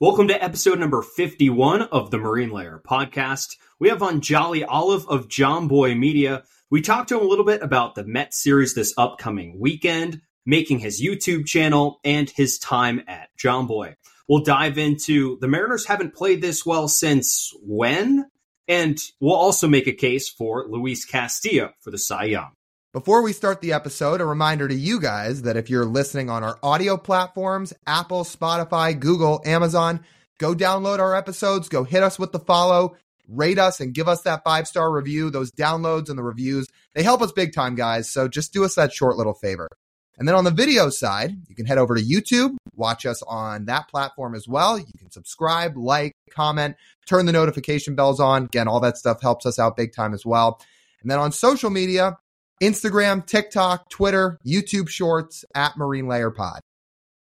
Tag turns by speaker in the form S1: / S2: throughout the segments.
S1: Welcome to episode number 51 of the Marine Layer podcast. We have on Jolly Olive of Jomboy Media. We talked to him a little bit about the Met series this upcoming weekend, making his YouTube channel, and his time at Jomboy. We'll dive into the Mariners haven't played this well since when? And we'll also make a case for Luis Castillo for the Cy Young.
S2: Before we start the episode, a reminder to you guys that if you're listening on our audio platforms, Apple, Spotify, Google, Amazon, go download our episodes, go hit us with the follow, rate us, and give us that five star review. Those downloads and the reviews, they help us big time, guys. So just do us that short little favor. And then on the video side, you can head over to YouTube, watch us on that platform as well. You can subscribe, like, comment, turn the notification bells on. Again, all that stuff helps us out big time as well. And then on social media, Instagram, TikTok, Twitter, YouTube Shorts at Marine Layer Pod.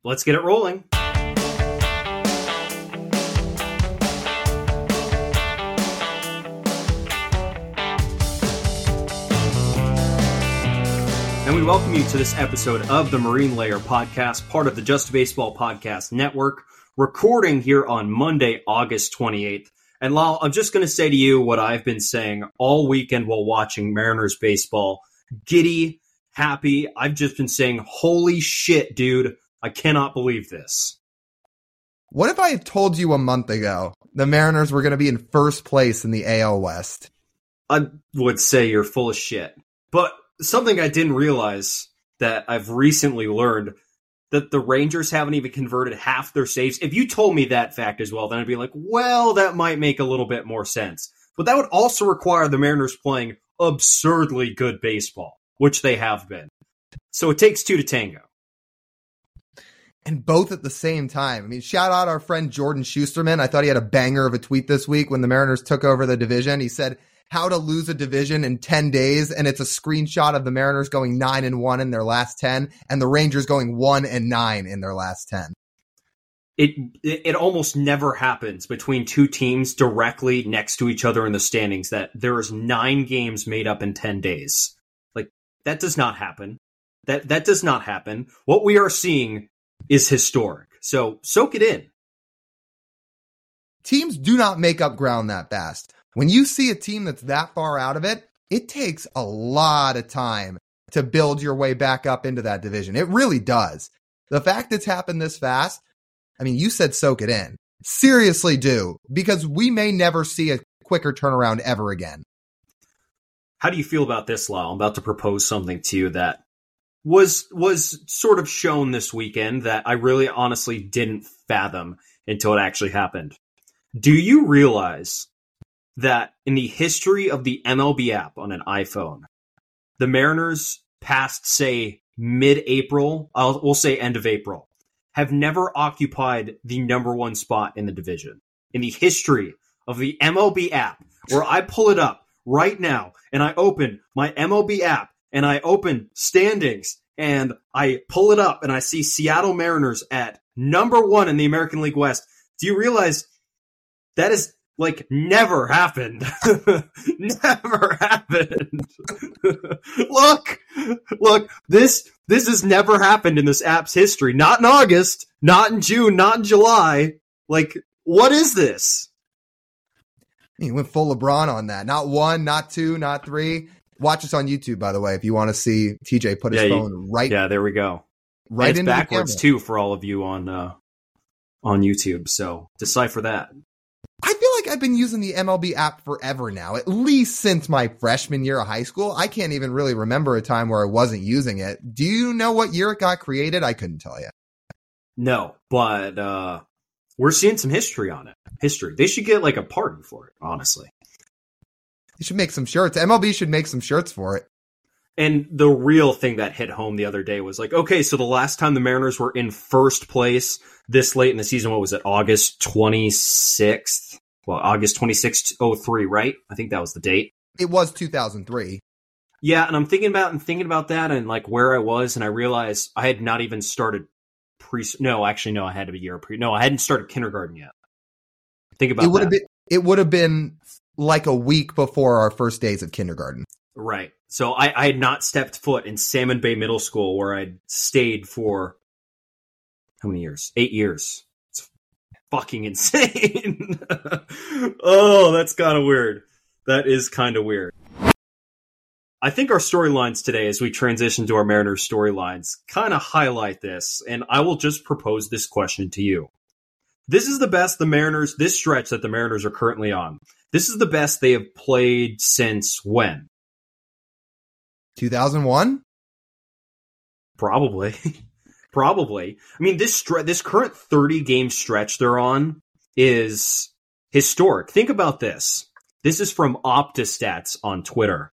S1: Let's get it rolling. And we welcome you to this episode of the Marine Layer podcast, part of the Just Baseball Podcast Network, recording here on Monday, August 28th. And Lyle, I'm just going to say to you what I've been saying all weekend while watching Mariners baseball giddy, happy. I've just been saying, holy shit, dude. I cannot believe this.
S2: What if I had told you a month ago the Mariners were going to be in first place in the AL West?
S1: I would say you're full of shit. But something I didn't realize that I've recently learned that the Rangers haven't even converted half their saves. If you told me that fact as well, then I'd be like, well, that might make a little bit more sense. But that would also require the Mariners playing absurdly good baseball, which they have been. So it takes two to tango.
S2: And both at the same time. I mean, shout out our friend Jordan Schusterman. I thought he had a banger of a tweet this week when the Mariners took over the division. He said, how to lose a division in 10 days. And it's a screenshot of the Mariners going nine and one in their last 10 and the Rangers going one and nine in their last 10
S1: it it almost never happens between two teams directly next to each other in the standings that there is nine games made up in 10 days. Like that does not happen. That that does not happen. What we are seeing is historic. So soak it in.
S2: Teams do not make up ground that fast. When you see a team that's that far out of it it takes a lot of time to build your way back up into that division. It really does. The fact it's happened this fast I mean, you said soak it in. Seriously do, because we may never see a quicker turnaround ever again.
S1: How do you feel about this, Lyle? I'm about to propose something to you that was was sort of shown this weekend that I really honestly didn't fathom until it actually happened. Do you realize that in the history of the MLB app on an iPhone, the Mariners passed say mid-April, I'll, we'll say end of April, have never occupied the number one spot in the division in the history of the MLB app. Where I pull it up right now and I open my MLB app and I open standings and I pull it up and I see Seattle Mariners at number one in the American League West. Do you realize that is like never happened. never happened. look, look, this, this has never happened in this app's history. Not in August, not in June, not in July. Like, what is this?
S2: He went full LeBron on that. Not one, not two, not three. Watch us on YouTube, by the way, if you want to see TJ put his yeah, phone
S1: you,
S2: right.
S1: Yeah, there we go. Right into backwards too for all of you on uh, on YouTube. So decipher that.
S2: I feel like I've been using the MLB app forever now, at least since my freshman year of high school. I can't even really remember a time where I wasn't using it. Do you know what year it got created? I couldn't tell you.
S1: No, but uh we're seeing some history on it. History. They should get like a pardon for it, honestly.
S2: They should make some shirts. MLB should make some shirts for it.
S1: And the real thing that hit home the other day was like, okay, so the last time the Mariners were in first place this late in the season, what was it, August 26th? Well, August 26th, 03, right? I think that was the date.
S2: It was 2003.
S1: Yeah, and I'm thinking about and thinking about that and like where I was, and I realized I had not even started pre. No, actually, no, I had a year pre. No, I hadn't started kindergarten yet. Think about
S2: it. Would
S1: that.
S2: have been. It would have been like a week before our first days of kindergarten.
S1: Right. So I, I had not stepped foot in Salmon Bay Middle School where I'd stayed for how many years? Eight years. It's fucking insane. oh, that's kind of weird. That is kind of weird. I think our storylines today, as we transition to our Mariners storylines, kind of highlight this, and I will just propose this question to you. This is the best the Mariners, this stretch that the Mariners are currently on. This is the best they have played since when?
S2: 2001?
S1: Probably. Probably. I mean, this stre- this current 30 game stretch they're on is historic. Think about this. This is from OptaStats on Twitter.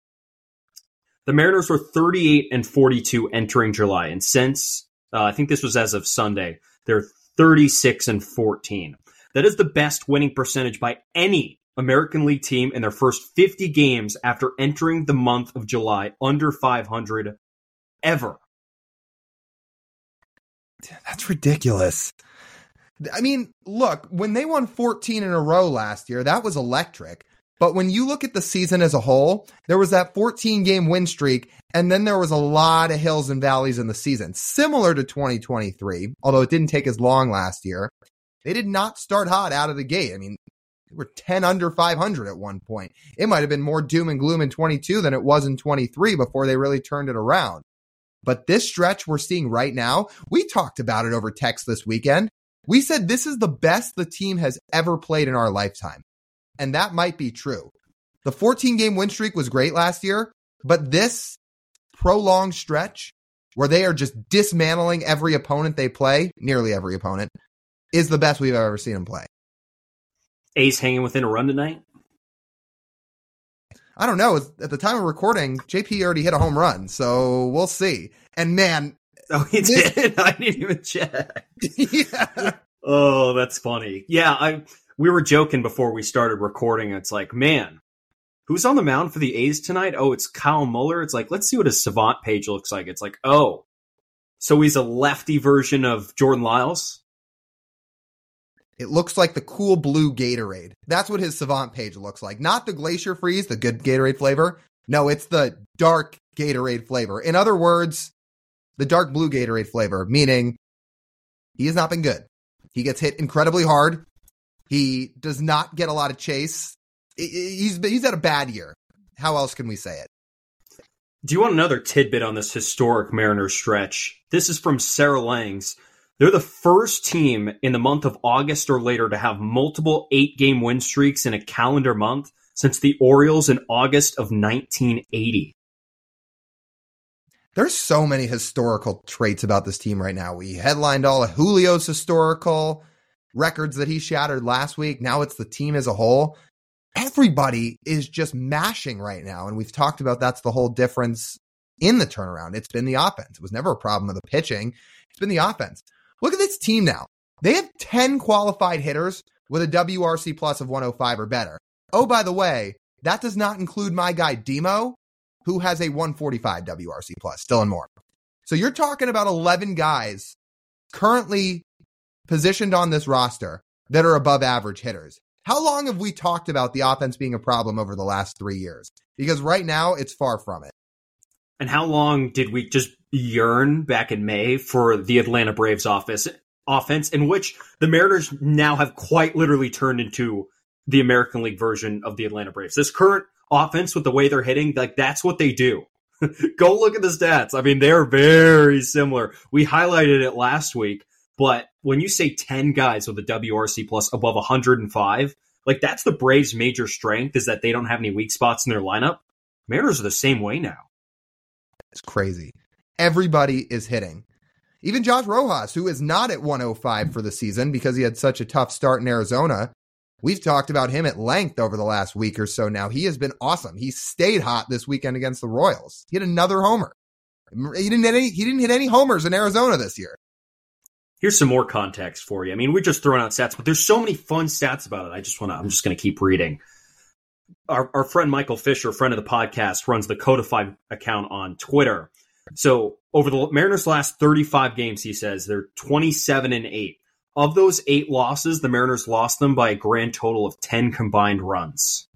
S1: The Mariners were 38 and 42 entering July, and since uh, I think this was as of Sunday, they're 36 and 14. That is the best winning percentage by any American League team in their first 50 games after entering the month of July under 500 ever.
S2: That's ridiculous. I mean, look, when they won 14 in a row last year, that was electric. But when you look at the season as a whole, there was that 14 game win streak, and then there was a lot of hills and valleys in the season, similar to 2023, although it didn't take as long last year. They did not start hot out of the gate. I mean, they were 10 under 500 at one point. It might have been more doom and gloom in 22 than it was in 23 before they really turned it around. But this stretch we're seeing right now, we talked about it over text this weekend. We said this is the best the team has ever played in our lifetime. And that might be true. The 14 game win streak was great last year, but this prolonged stretch where they are just dismantling every opponent they play, nearly every opponent, is the best we've ever seen them play.
S1: Ace hanging within a run tonight?
S2: I don't know. At the time of recording, JP already hit a home run, so we'll see. And man,
S1: oh, he did. I didn't even check. yeah. Oh, that's funny. Yeah, I we were joking before we started recording. It's like, man, who's on the mound for the A's tonight? Oh, it's Kyle Muller. It's like, let's see what his savant page looks like. It's like, oh, so he's a lefty version of Jordan Lyles.
S2: It looks like the cool blue Gatorade. That's what his savant page looks like. Not the Glacier Freeze, the good Gatorade flavor. No, it's the dark Gatorade flavor. In other words, the dark blue Gatorade flavor, meaning he has not been good. He gets hit incredibly hard. He does not get a lot of chase. He's he's had a bad year. How else can we say it?
S1: Do you want another tidbit on this historic Mariner stretch? This is from Sarah Langs. They're the first team in the month of August or later to have multiple eight game win streaks in a calendar month since the Orioles in August of 1980.
S2: There's so many historical traits about this team right now. We headlined all of Julio's historical records that he shattered last week. Now it's the team as a whole. Everybody is just mashing right now. And we've talked about that's the whole difference in the turnaround. It's been the offense. It was never a problem of the pitching. It's been the offense. Look at this team now. They have 10 qualified hitters with a WRC plus of 105 or better. Oh, by the way, that does not include my guy Demo, who has a 145 WRC plus, still and more. So you're talking about 11 guys currently positioned on this roster that are above average hitters. How long have we talked about the offense being a problem over the last three years? Because right now it's far from it.
S1: And how long did we just yearn back in May for the Atlanta Braves office offense in which the Mariners now have quite literally turned into the American League version of the Atlanta Braves. This current offense with the way they're hitting, like that's what they do. Go look at the stats. I mean, they're very similar. We highlighted it last week, but when you say 10 guys with a WRC plus above 105, like that's the Braves' major strength is that they don't have any weak spots in their lineup. Mariners are the same way now.
S2: It's crazy. Everybody is hitting. Even Josh Rojas, who is not at 105 for the season because he had such a tough start in Arizona. We've talked about him at length over the last week or so now. He has been awesome. He stayed hot this weekend against the Royals. He had another homer. He didn't hit any, he didn't hit any homers in Arizona this year.
S1: Here's some more context for you. I mean, we're just throwing out stats, but there's so many fun stats about it. I just want to, I'm just going to keep reading. Our, our friend Michael Fisher, friend of the podcast, runs the Codified account on Twitter. So over the Mariners' last 35 games, he says they're 27 and 8. Of those eight losses, the Mariners lost them by a grand total of 10 combined runs.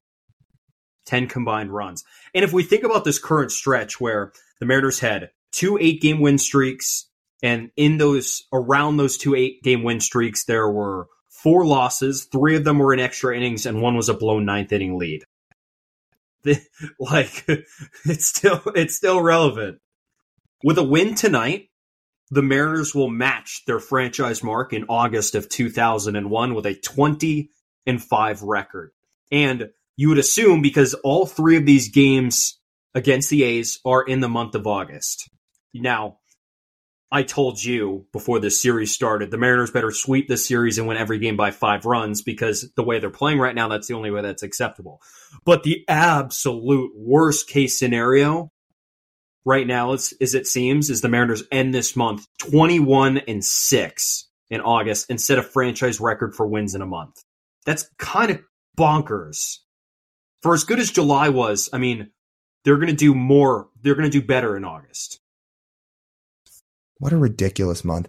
S1: 10 combined runs. And if we think about this current stretch where the Mariners had two eight game win streaks, and in those, around those two eight game win streaks, there were four losses, three of them were in extra innings, and one was a blown ninth inning lead. Like it's still it's still relevant. With a win tonight, the Mariners will match their franchise mark in August of 2001 with a 20 and 5 record. And you would assume because all three of these games against the A's are in the month of August. Now, I told you before this series started, the Mariners better sweep this series and win every game by five runs because the way they're playing right now, that's the only way that's acceptable. But the absolute worst case scenario right now, as, as it seems, is the Mariners end this month 21 and 6 in August instead of franchise record for wins in a month. That's kind of bonkers. For as good as July was, I mean, they're going to do more, they're going to do better in August.
S2: What a ridiculous month.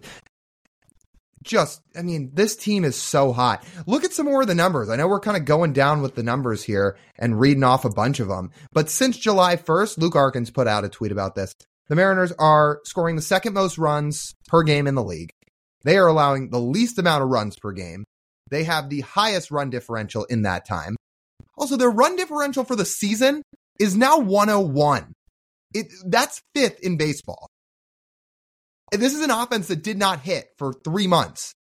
S2: Just, I mean, this team is so hot. Look at some more of the numbers. I know we're kind of going down with the numbers here and reading off a bunch of them. But since July 1st, Luke Arkins put out a tweet about this. The Mariners are scoring the second most runs per game in the league. They are allowing the least amount of runs per game. They have the highest run differential in that time. Also, their run differential for the season is now 101. It, that's fifth in baseball. This is an offense that did not hit for three months.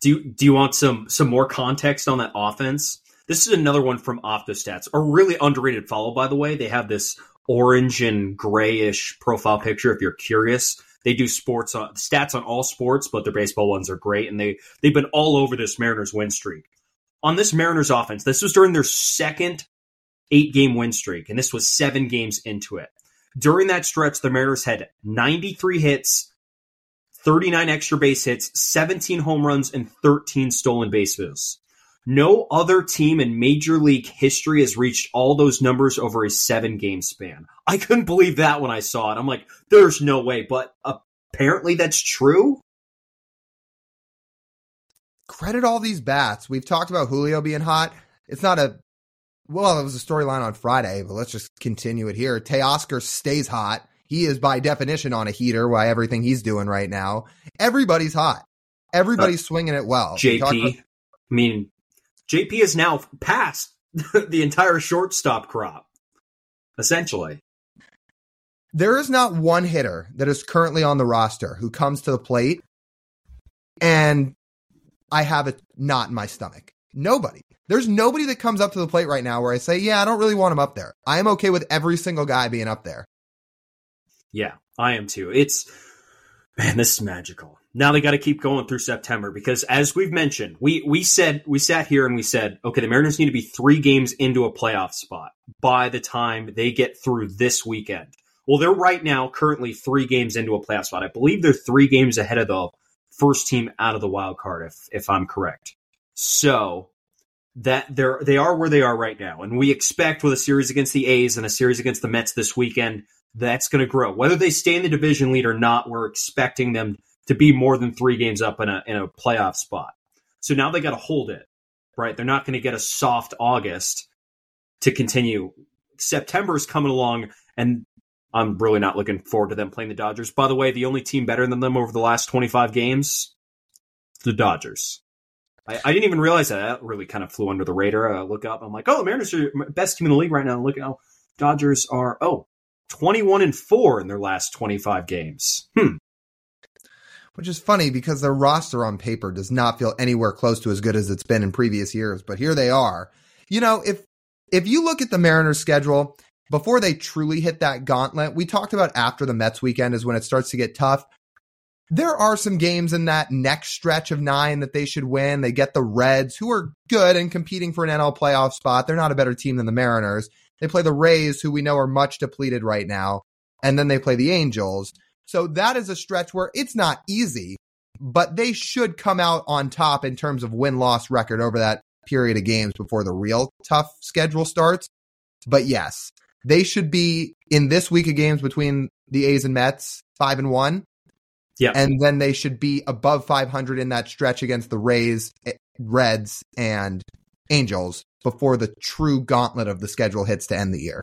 S1: Do you, do you want some some more context on that offense? This is another one from OptaStats, a really underrated follow, by the way. They have this orange and grayish profile picture. If you're curious, they do sports on, stats on all sports, but their baseball ones are great, and they they've been all over this Mariners win streak. On this Mariners offense, this was during their second eight game win streak, and this was seven games into it. During that stretch, the Mariners had 93 hits, 39 extra base hits, 17 home runs, and 13 stolen bases. No other team in Major League history has reached all those numbers over a seven game span. I couldn't believe that when I saw it. I'm like, there's no way, but apparently that's true.
S2: Credit all these bats. We've talked about Julio being hot. It's not a well, it was a storyline on Friday, but let's just continue it here. Teoscar stays hot. He is by definition on a heater by everything he's doing right now. Everybody's hot. Everybody's uh, swinging it well.
S1: JP, about- I mean, JP is now past the entire shortstop crop, essentially.
S2: There is not one hitter that is currently on the roster who comes to the plate and I have it not in my stomach. Nobody. There's nobody that comes up to the plate right now where I say, yeah, I don't really want him up there. I am okay with every single guy being up there.
S1: Yeah, I am too. It's, man, this is magical. Now they got to keep going through September because as we've mentioned, we, we said, we sat here and we said, okay, the Mariners need to be three games into a playoff spot by the time they get through this weekend. Well, they're right now currently three games into a playoff spot. I believe they're three games ahead of the first team out of the wild card, if, if I'm correct. So that they're they are where they are right now, and we expect with a series against the A's and a series against the Mets this weekend, that's going to grow. Whether they stay in the division lead or not, we're expecting them to be more than three games up in a in a playoff spot. So now they got to hold it, right? They're not going to get a soft August to continue. September is coming along, and I'm really not looking forward to them playing the Dodgers. By the way, the only team better than them over the last 25 games, the Dodgers. I, I, didn't even realize that. That really kind of flew under the radar. I look up, I'm like, oh, the Mariners are best team in the league right now. Look at how Dodgers are, oh, 21 and 4 in their last 25 games. Hmm.
S2: Which is funny because their roster on paper does not feel anywhere close to as good as it's been in previous years, but here they are. You know, if if you look at the Mariners schedule before they truly hit that gauntlet, we talked about after the Mets weekend is when it starts to get tough there are some games in that next stretch of nine that they should win. They get the Reds, who are good and competing for an NL playoff spot. They're not a better team than the Mariners. They play the Rays, who we know are much depleted right now. And then they play the Angels. So that is a stretch where it's not easy, but they should come out on top in terms of win loss record over that period of games before the real tough schedule starts. But yes, they should be in this week of games between the A's and Mets, five and one
S1: yeah.
S2: And then they should be above 500 in that stretch against the Rays, eh, Reds, and Angels before the true gauntlet of the schedule hits to end the year.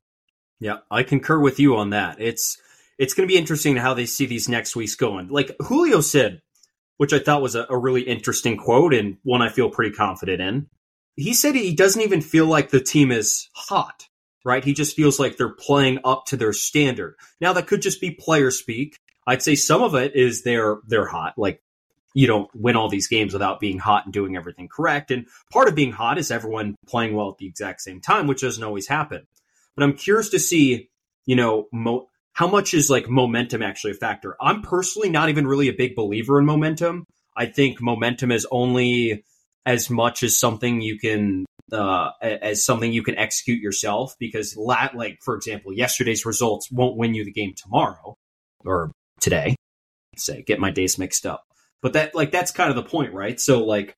S1: Yeah, I concur with you on that. It's it's going to be interesting how they see these next weeks going. Like Julio said, which I thought was a, a really interesting quote and one I feel pretty confident in. He said he doesn't even feel like the team is hot, right? He just feels like they're playing up to their standard. Now that could just be player speak. I'd say some of it is they're they're hot. Like you don't win all these games without being hot and doing everything correct. And part of being hot is everyone playing well at the exact same time, which doesn't always happen. But I'm curious to see, you know, mo- how much is like momentum actually a factor? I'm personally not even really a big believer in momentum. I think momentum is only as much as something you can uh, as something you can execute yourself because like for example yesterday's results won't win you the game tomorrow or today. Say get my days mixed up. But that like that's kind of the point right? So like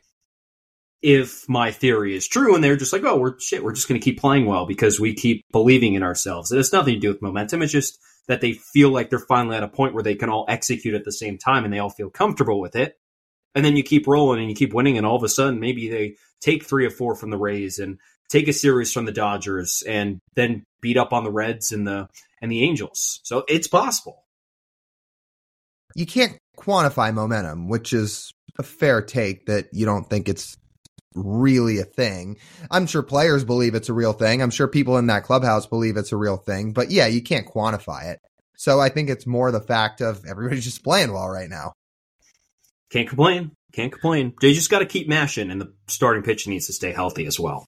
S1: if my theory is true and they're just like oh we're shit we're just going to keep playing well because we keep believing in ourselves it has nothing to do with momentum it's just that they feel like they're finally at a point where they can all execute at the same time and they all feel comfortable with it. And then you keep rolling and you keep winning and all of a sudden maybe they take three or four from the rays and take a series from the dodgers and then beat up on the reds and the and the angels. So it's possible
S2: you can't quantify momentum which is a fair take that you don't think it's really a thing. I'm sure players believe it's a real thing. I'm sure people in that clubhouse believe it's a real thing, but yeah, you can't quantify it. So I think it's more the fact of everybody's just playing well right now.
S1: Can't complain. Can't complain. They just got to keep mashing, and the starting pitch needs to stay healthy as well.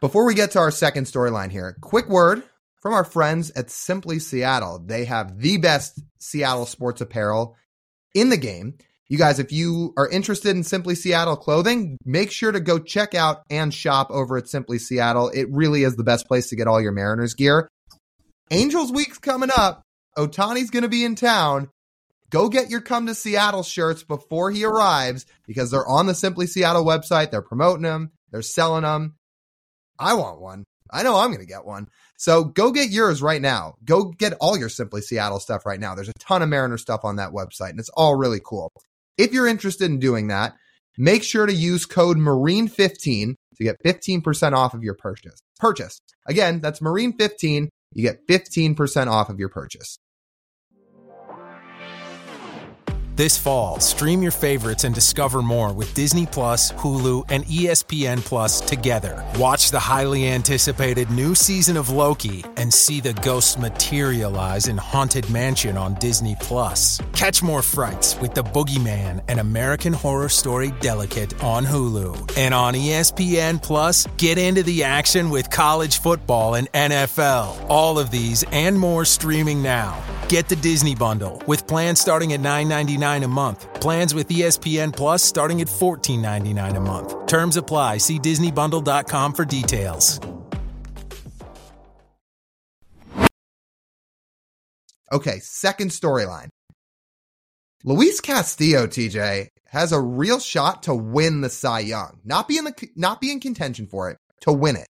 S2: Before we get to our second storyline here, quick word from our friends at Simply Seattle. They have the best Seattle sports apparel in the game. You guys, if you are interested in Simply Seattle clothing, make sure to go check out and shop over at Simply Seattle. It really is the best place to get all your Mariners gear. Angels Week's coming up. Ohtani's going to be in town. Go get your come to Seattle shirts before he arrives because they're on the Simply Seattle website. They're promoting them, they're selling them. I want one. I know I'm going to get one. So go get yours right now. Go get all your Simply Seattle stuff right now. There's a ton of Mariner stuff on that website and it's all really cool. If you're interested in doing that, make sure to use code Marine15 to get 15% off of your purchase. Purchase. Again, that's Marine15. You get 15% off of your purchase.
S3: This fall, stream your favorites and discover more with Disney Plus, Hulu, and ESPN Plus together. Watch the highly anticipated new season of Loki and see the ghosts materialize in Haunted Mansion on Disney Plus. Catch more frights with The Boogeyman and American Horror Story Delicate on Hulu. And on ESPN Plus, get into the action with college football and NFL. All of these and more streaming now. Get the Disney Bundle with plans starting at $9.99 a month. Plans with ESPN Plus starting at $14.99 a month. Terms apply. See DisneyBundle.com for details.
S2: Okay, second storyline. Luis Castillo, TJ, has a real shot to win the Cy Young. Not be in the not be in contention for it, to win it.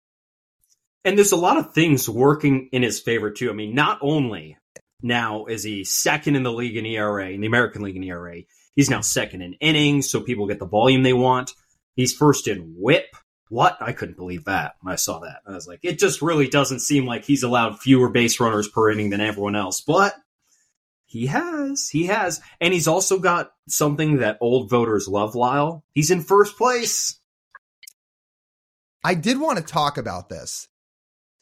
S1: And there's a lot of things working in his favor too. I mean, not only now is he second in the league in ERA, in the American League in ERA. He's now second in innings, so people get the volume they want. He's first in whip. What? I couldn't believe that when I saw that. I was like, it just really doesn't seem like he's allowed fewer base runners per inning than everyone else. But he has. He has. And he's also got something that old voters love, Lyle. He's in first place.
S2: I did want to talk about this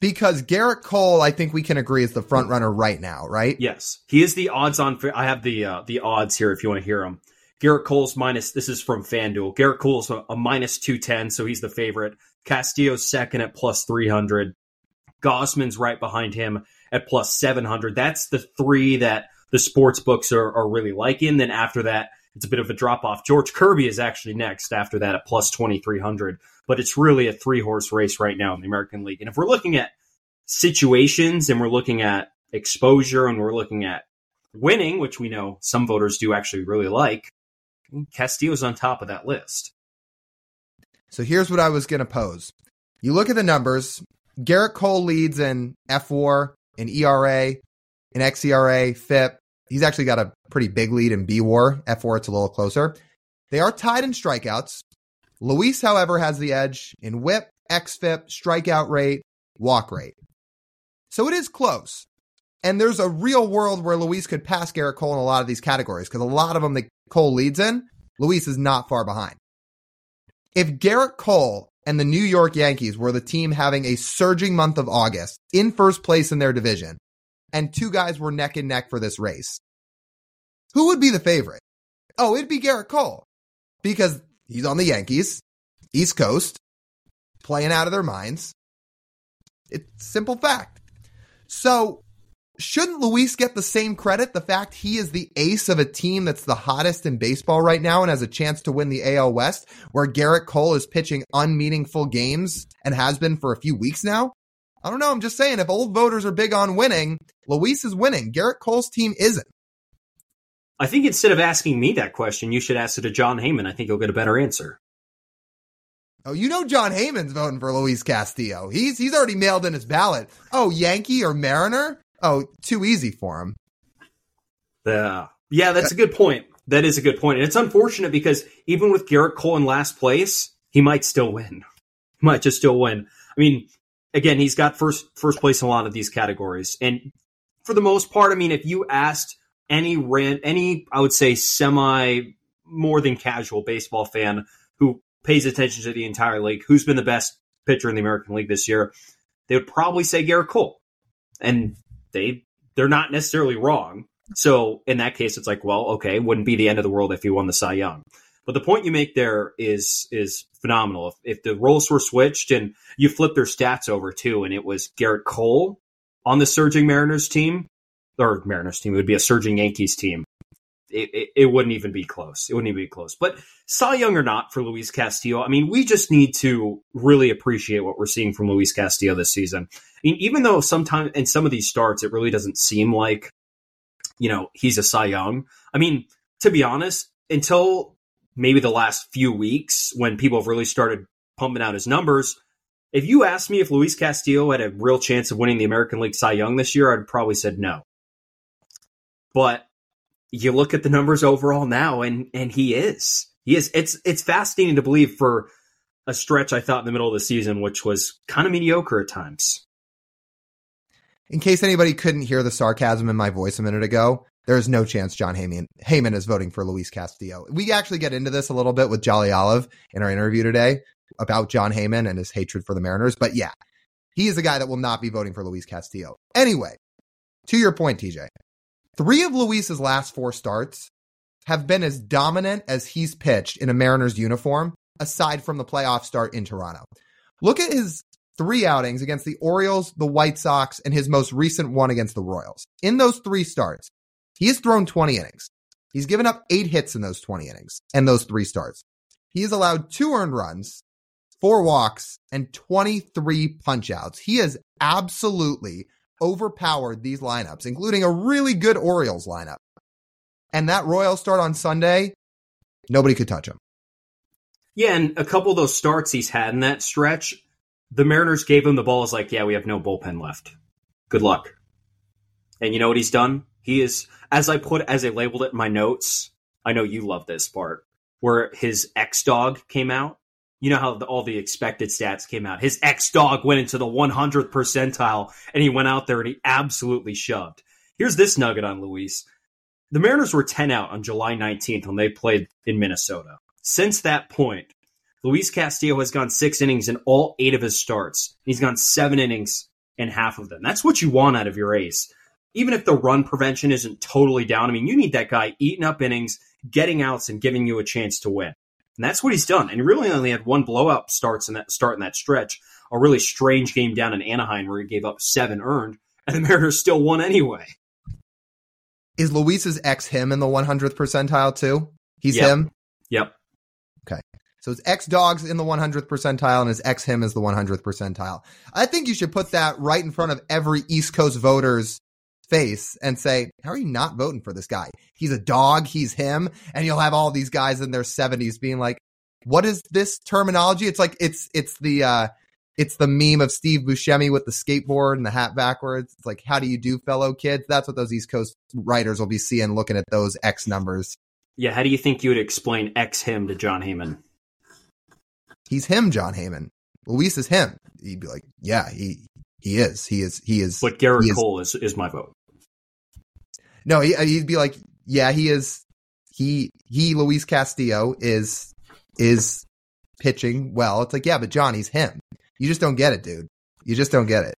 S2: because Gerrit Cole, I think we can agree is the front runner right now, right?
S1: Yes, he is the odds on. I have the uh, the odds here if you want to hear them. Gerrit Cole's minus. This is from FanDuel. Gerrit Cole's a, a minus two ten, so he's the favorite. Castillo's second at plus three hundred. Gausman's right behind him at plus seven hundred. That's the three that the sports books are, are really liking. Then after that, it's a bit of a drop off. George Kirby is actually next after that at plus 2,300. But it's really a three horse race right now in the American League. And if we're looking at situations and we're looking at exposure and we're looking at winning, which we know some voters do actually really like, Castillo's on top of that list.
S2: So here's what I was going to pose. You look at the numbers. Gerrit Cole leads in F4, in ERA, in xERA, FIP. He's actually got a pretty big lead in B War. F4, it's a little closer. They are tied in strikeouts. Luis, however, has the edge in whip, XFIP, strikeout rate, walk rate. So it is close. And there's a real world where Luis could pass Gerrit Cole in a lot of these categories because a lot of them that Cole leads in, Luis is not far behind. If Gerrit Cole and the New York Yankees were the team having a surging month of August in first place in their division, and two guys were neck and neck for this race, who would be the favorite? Oh, it'd be Gerrit Cole because he's on the Yankees, East Coast, playing out of their minds. It's simple fact. So shouldn't Luis get the same credit? The fact he is the ace of a team that's the hottest in baseball right now and has a chance to win the AL West, where Gerrit Cole is pitching unmeaningful games and has been for a few weeks now? I don't know. I'm just saying, if old voters are big on winning, Luis is winning. Gerrit Cole's team isn't.
S1: I think instead of asking me that question, you should ask it to Jon Heyman. I think you'll get a better answer.
S2: Oh, you know Jon Heyman's voting for Luis Castillo. He's he's already mailed in his ballot. Oh, Yankee or Mariner? Oh, too easy for him.
S1: Yeah, yeah, that's a good point. That is a good point, and it's unfortunate because even with Gerrit Cole in last place, he might still win. He might just still win. I mean, again, he's got first first place in a lot of these categories, and for the most part, I mean, if you asked any rent, any I would say semi more than casual baseball fan who pays attention to the entire league, who's been the best pitcher in the American League this year, they would probably say Gerrit Cole. And they they're not necessarily wrong. So in that case, it's like, well, okay, wouldn't be the end of the world if he won the Cy Young. But the point you make there is is phenomenal. If, if the roles were switched and you flip their stats over too, and it was Gerrit Cole on the surging Mariners team or Mariners team, it would be a surging Yankees team it, it, it, wouldn't even be close. It wouldn't even be close. But Cy Young or not for Luis Castillo, I mean, we just need to really appreciate what we're seeing from Luis Castillo this season. I mean, even though sometimes in some of these starts, it really doesn't seem like, you know, he's a Cy Young. I mean, to be honest, until maybe the last few weeks when people have really started pumping out his numbers, if you asked me if Luis Castillo had a real chance of winning the American League Cy Young this year, I'd probably said no. But you look at the numbers overall now, and and he is he is. It's it's fascinating to believe for a stretch I thought in the middle of the season, which was kind of mediocre at times.
S2: In case anybody couldn't hear the sarcasm in my voice a minute ago, there is no chance Jon Heyman, Heyman is voting for Luis Castillo. We actually get into this a little bit with Jolly Olive in our interview today about Jon Heyman and his hatred for the Mariners. But yeah, he is a guy that will not be voting for Luis Castillo. Anyway, to your point, TJ, Three of Luis's last four starts have been as dominant as he's pitched in a Mariners uniform, aside from the playoff start in Toronto. Look at his three outings against the Orioles, the White Sox, and his most recent one against the Royals. In those three starts, he has thrown 20 innings. He's given up eight hits in those 20 innings and those three starts. He has allowed two earned runs, four walks, and 23 punchouts. He has absolutely overpowered these lineups, including a really good Orioles lineup. And that Royal start on Sunday, nobody could touch him.
S1: Yeah, and a couple of those starts he's had in that stretch, the Mariners gave him the ball as like, yeah, we have no bullpen left. Good luck. And you know what he's done? He is, as I put, as I labeled it in my notes, I know you love this part, where his ex dog came out you know how the, all the expected stats came out. His ex dog went into the 100th percentile and he went out there and he absolutely shoved. Here's this nugget on Luis. The Mariners were 10 out on July 19th when they played in Minnesota. Since that point, Luis Castillo has gone six innings in all eight of his starts. He's gone seven innings in half of them. That's what you want out of your ace. Even if the run prevention isn't totally down, I mean, you need that guy eating up innings, getting outs, and giving you a chance to win. And that's what he's done. And he really only had one blowout starts in that start in that stretch. A really strange game down in Anaheim where he gave up seven earned, and the Mariners still won anyway.
S2: Is Luis's ex him in the 100th percentile too? He's
S1: yep.
S2: him.
S1: Yep.
S2: Okay. So his ex dogs in the 100th percentile and his ex him is the 100th percentile. I think you should put that right in front of every East Coast voter's face and say, how are you not voting for this guy? He's a dog. He's him. And you'll have all these guys in their seventies being like, what is this terminology? It's like, it's, it's the, uh, it's the meme of Steve Buscemi with the skateboard and the hat backwards. It's like, how do you do, fellow kids? That's what those East Coast writers will be seeing looking at those X numbers.
S1: Yeah. How do you think you would explain X him to Jon Heyman?
S2: He's him, Jon Heyman. Luis is him. He'd be like, yeah, he, he is. He is. He is.
S1: But Gerrit Cole is, is my vote.
S2: No, he, uh, he'd be like, yeah, he is. He he Luis Castillo is is pitching well. It's like, yeah, but Johnny's him. You just don't get it, dude. You just don't get it.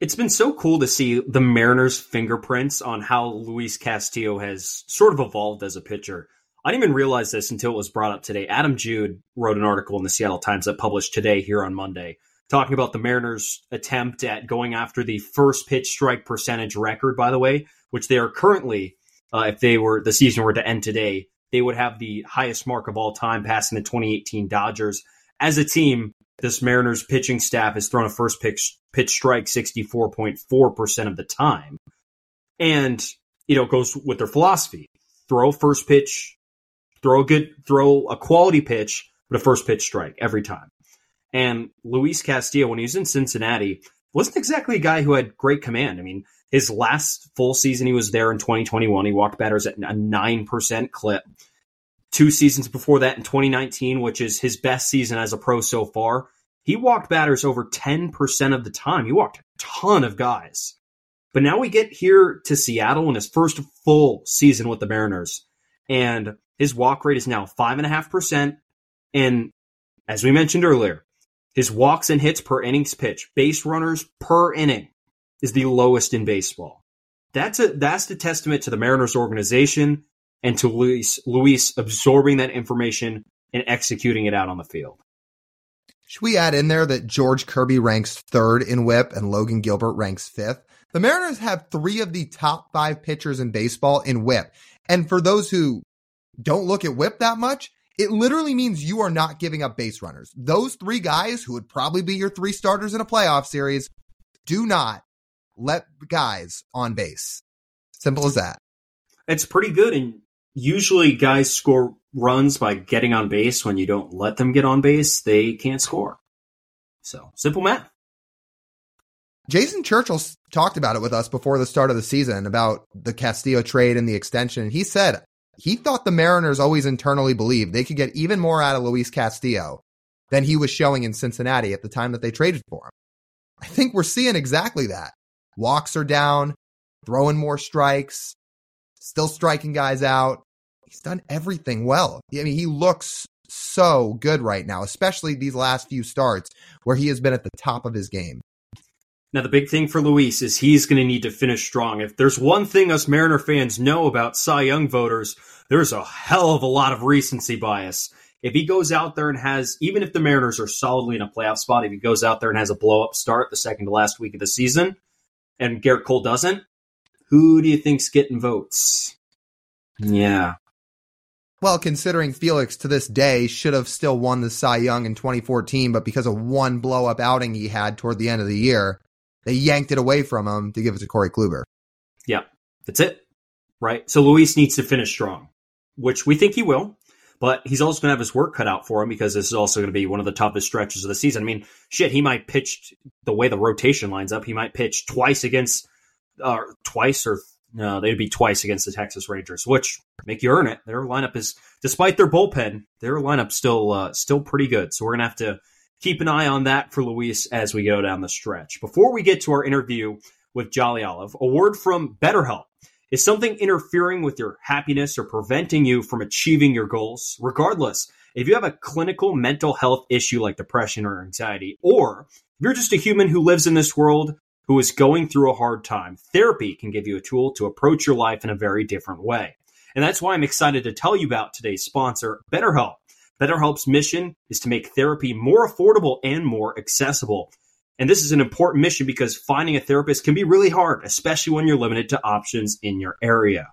S1: It's been so cool to see the Mariners' fingerprints on how Luis Castillo has sort of evolved as a pitcher. I didn't even realize this until it was brought up today. Adam Jude wrote an article in the Seattle Times that published today here on Monday, talking about the Mariners' attempt at going after the first pitch strike percentage record, by the way, which they are currently, uh, if they were the season were to end today, they would have the highest mark of all time, passing the 2018 Dodgers. As a team, this Mariners pitching staff has thrown a first pitch pitch strike 64.4% of the time. And, you know, it goes with their philosophy. Throw first pitch Throw a good, throw a quality pitch, but a first pitch strike every time. And Luis Castillo, when he was in Cincinnati, wasn't exactly a guy who had great command. I mean, his last full season he was there in 2021, he walked batters at a 9% clip. Two seasons before that in 2019, which is his best season as a pro so far, he walked batters over 10% of the time. He walked a ton of guys. But now we get here to Seattle in his first full season with the Mariners. And his walk rate is now 5.5%. And as we mentioned earlier, his walks and hits per innings pitch, base runners per inning, is the lowest in baseball. That's a that's the testament to the Mariners organization and to Luis Luis absorbing that information and executing it out on the field.
S2: Should we add in there that George Kirby ranks third in whip and Logan Gilbert ranks fifth? The Mariners have three of the top five pitchers in baseball in whip. And for those who don't look at whip that much, it literally means you are not giving up base runners. Those three guys who would probably be your three starters in a playoff series do not let guys on base. Simple as that.
S1: It's pretty good. And usually guys score runs by getting on base. When you don't let them get on base, they can't score. So simple math.
S2: Jason Churchill talked about it with us before the start of the season about the Castillo trade and the extension. He said, he thought the Mariners always internally believed they could get even more out of Luis Castillo than he was showing in Cincinnati at the time that they traded for him. I think we're seeing exactly that. Walks are down, throwing more strikes, still striking guys out. He's done everything well. I mean, he looks so good right now, especially these last few starts where he has been at the top of his game.
S1: Now, the big thing for Luis is he's going to need to finish strong. If there's one thing us Mariner fans know about Cy Young voters, there's a hell of a lot of recency bias. If he goes out there and has, even if the Mariners are solidly in a playoff spot, if he goes out there and has a blow up start the second to last week of the season, and Gerrit Cole doesn't, who do you think's getting votes? Yeah.
S2: Well, considering Felix to this day should have still won the Cy Young in 2014, but because of one blow up outing he had toward the end of the year, they yanked it away from him to give it to Corey Kluber.
S1: Yeah, that's it. Right. So Luis needs to finish strong, which we think he will. But he's also going to have his work cut out for him because this is also going to be one of the toughest stretches of the season. I mean, shit, he might pitch the way the rotation lines up. He might pitch twice against, uh, twice or no, they'd be twice against the Texas Rangers, which make you earn it. Their lineup is, despite their bullpen, their lineup still uh, still pretty good. So we're gonna have to keep an eye on that for Luis as we go down the stretch. Before we get to our interview with Jolly Olive, a word from BetterHelp. Is something interfering with your happiness or preventing you from achieving your goals? Regardless, if you have a clinical mental health issue like depression or anxiety, or if you're just a human who lives in this world who is going through a hard time, therapy can give you a tool to approach your life in a very different way. And that's why I'm excited to tell you about today's sponsor, BetterHelp. BetterHelp's mission is to make therapy more affordable and more accessible. And this is an important mission because finding a therapist can be really hard, especially when you're limited to options in your area.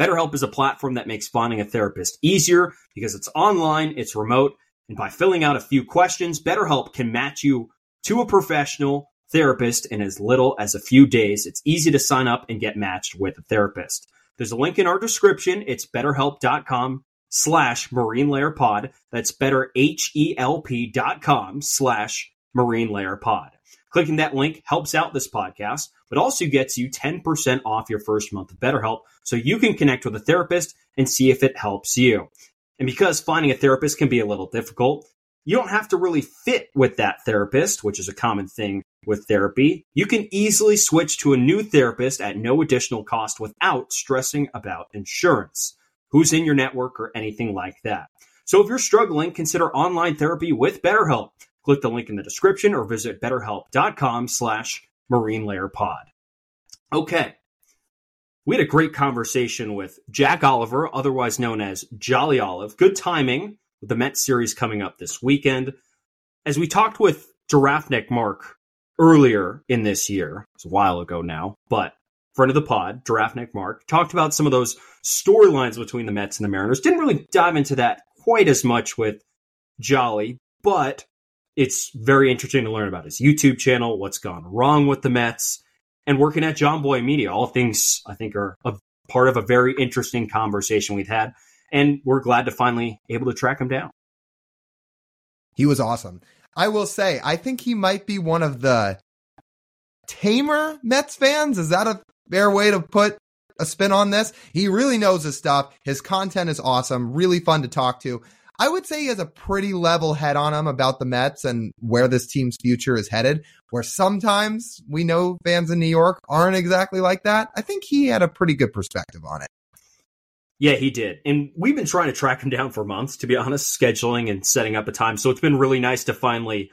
S1: BetterHelp is a platform that makes finding a therapist easier because it's online, it's remote, and by filling out a few questions, BetterHelp can match you to a professional therapist in as little as a few days. It's easy to sign up and get matched with a therapist. There's a link in our description. It's betterhelp.com slash marine layer pod. That's better H-E-L-P dot com slash marine layer pod. Clicking that link helps out this podcast, but also gets you 10% off your first month of BetterHelp so you can connect with a therapist and see if it helps you. And because finding a therapist can be a little difficult, you don't have to really fit with that therapist, which is a common thing With therapy, you can easily switch to a new therapist at no additional cost without stressing about insurance, who's in your network, or anything like that. So if you're struggling, consider online therapy with BetterHelp. Click the link in the description or visit betterhelp.com slash marine layer pod. Okay. We had a great conversation with Jack Oliver, otherwise known as Jolly Olive. Good timing with the Mets series coming up this weekend. As we talked with Giraffe Neck Marc earlier in this year, it's a while ago now, but friend of the pod, Giraffe Neck Marc, talked about some of those storylines between the Mets and the Mariners. Didn't really dive into that quite as much with Jolly, but it's very interesting to learn about his YouTube channel, what's gone wrong with the Mets, and working at Jomboy Media. All things I think are a part of a very interesting conversation we've had, and we're glad to finally able to track him down.
S2: He was awesome. I will say, I think he might be one of the tamer Mets fans. Is that a fair way to put a spin on this? He really knows his stuff. His content is awesome, really fun to talk to. I would say he has a pretty level head on him about the Mets and where this team's future is headed. Where sometimes we know fans in New York aren't exactly like that. I think he had a pretty good perspective on it.
S1: Yeah, he did. And we've been trying to track him down for months, to be honest, scheduling and setting up a time. So it's been really nice to finally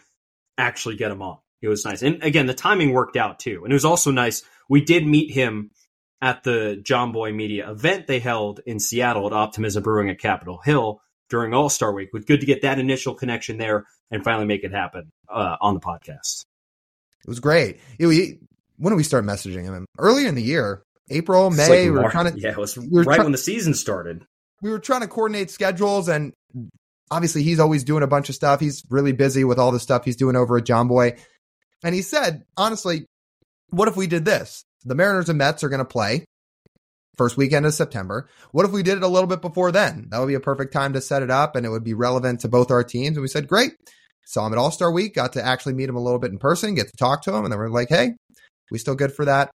S1: actually get him on. It was nice. And again, the timing worked out too. And it was also nice. We did meet him at the Jomboy Media event they held in Seattle at Optimism Brewing at Capitol Hill during All Star Week. It was good to get that initial connection there and finally make it happen uh, on the podcast.
S2: It was great. It, we, when did we start messaging him? Earlier in the year, April, May.
S1: Like
S2: we were trying to.
S1: Yeah, it was we right try- when the season started.
S2: We were trying to coordinate schedules, and obviously, he's always doing a bunch of stuff. He's really busy with all the stuff he's doing over at Jomboy. And he said, honestly, what if we did this? The Mariners and Mets are going to play first weekend of September. What if we did it a little bit before then? That would be a perfect time to set it up and it would be relevant to both our teams. And we said, great. Saw him at All Star Week, got to actually meet him a little bit in person, get to talk to him. And then we're like, hey, we still good for that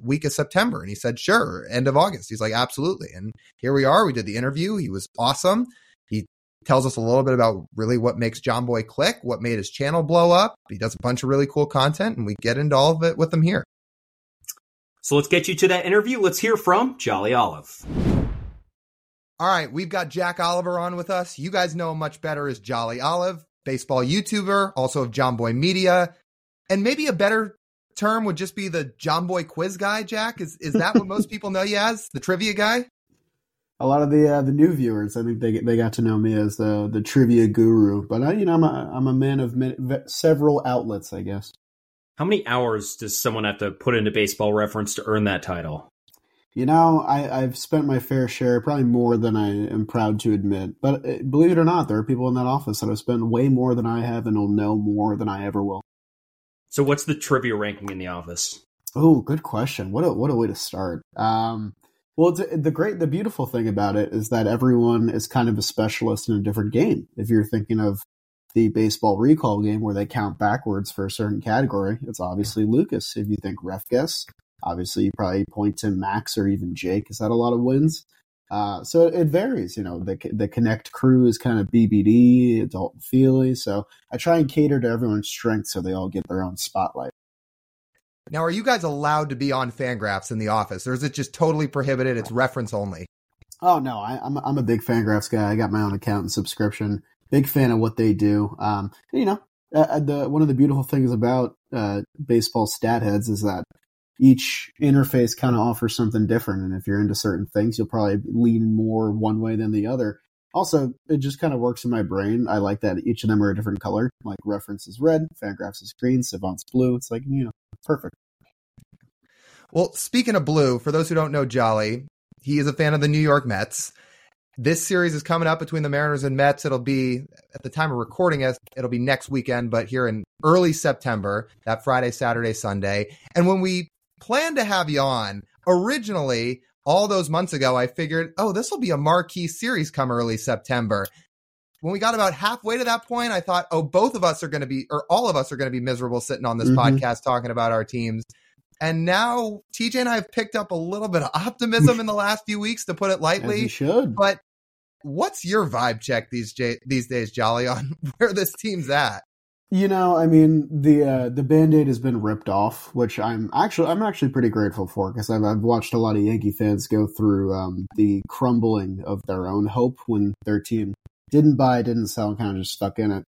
S2: week of September? And he said, sure, end of August. He's like, absolutely. And here we are. We did the interview. He was awesome. Tells us a little bit about really what makes Jomboy click, what made his channel blow up. He does a bunch of really cool content, and we get into all of it with him here.
S1: So let's get you to that interview. Let's hear from Jolly Olive.
S2: All right, we've got Jack Oliver on with us. You guys know him much better as Jolly Olive, baseball YouTuber, also of Jomboy Media, and maybe a better term would just be the Jomboy quiz guy. Jack is is that what most people know you as, the trivia guy?
S4: A lot of the uh, the new viewers, I think they they got to know me as the the trivia guru. But I, you know, I'm a I'm a man of many, several outlets, I guess.
S1: How many hours does someone have to put into baseball reference to earn that title?
S4: You know, I, I've spent my fair share, probably more than I am proud to admit. But uh, believe it or not, there are people in that office that have spent way more than I have and will know more than I ever will.
S1: So, what's the trivia ranking in the office?
S4: Oh, good question. What a what a way to start. Um, well, the great, the beautiful thing about it is that everyone is kind of a specialist in a different game. If you're thinking of the baseball recall game where they count backwards for a certain category, it's obviously Lucas. If you think ref guess, obviously you probably point to Max or even Jake has had a lot of wins. Uh, so it varies, you know. The the Connect crew is kind of BBD, Adult Feely. So I try and cater to everyone's strengths so they all get their own spotlight.
S2: Now, are you guys allowed to be on Fangraphs in the office, or is it just totally prohibited? It's reference only.
S4: Oh no, I, am I'm, I'm a big Fangraphs guy. I got my own account and subscription big fan of what they do. Um, you know, uh, uh, the one of the beautiful things about uh, baseball stat heads is that each interface kind of offers something different, and if you're into certain things, you'll probably lean more one way than the other. Also, it just kind of works in my brain. I like that each of them are a different color. Like reference is red, Fangraphs is green, Savant's blue. It's like you know, perfect.
S2: Well, speaking of blue, for those who don't know Jolly, he is a fan of the New York Mets. This series is coming up between the Mariners and Mets. It'll be at the time of recording it, it'll be next weekend, but here in early September, that Friday, Saturday, Sunday. And when we planned to have you on, originally, all those months ago, I figured, oh, this will be a marquee series come early September. When we got about halfway to that point, I thought, oh, both of us are going to be, or all of us are going to be miserable sitting on this mm-hmm. podcast talking about our teams. And now TJ and I have picked up a little bit of optimism in the last few weeks, to put it lightly.
S4: should.
S2: But what's your vibe check these j- these days, Jolly, on where this team's at?
S4: You know, I mean, the uh, the band-aid has been ripped off, which I'm actually I'm actually pretty grateful for because I've, I've watched a lot of Yankee fans go through um, the crumbling of their own hope when their team didn't buy, didn't sell, kind of just stuck in it.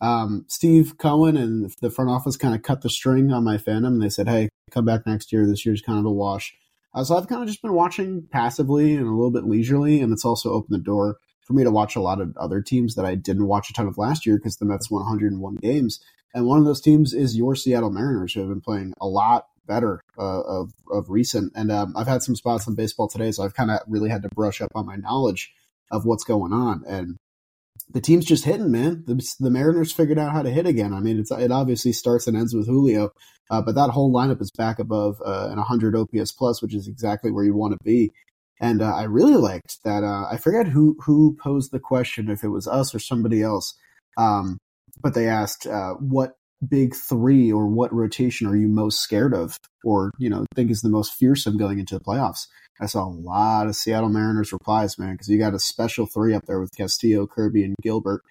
S4: Um, Steve Cohen and the front office kind of cut the string on my fandom, and they said, "Hey, come back next year. This year's kind of a wash." Uh, so I've kind of just been watching passively and a little bit leisurely, and it's also opened the door for me to watch a lot of other teams that I didn't watch a ton of last year because the Mets won 101 games. And one of those teams is your Seattle Mariners, who have been playing a lot better uh, of, of recent. And um, I've had some spots on baseball today, so I've kind of really had to brush up on my knowledge of what's going on. And the team's just hitting, man. The, the Mariners figured out how to hit again. I mean, it obviously starts and ends with Julio, uh, but that whole lineup is back above uh, an 100 OPS plus, which is exactly where you want to be. And uh, I really liked that. Uh, I forget who who posed the question, if it was us or somebody else. Um, but they asked, uh, "What big three or what rotation are you most scared of, or you know think is the most fearsome going into the playoffs?" I saw a lot of Seattle Mariners replies, man, because you got a special three up there with Castillo, Kirby, and Gilbert.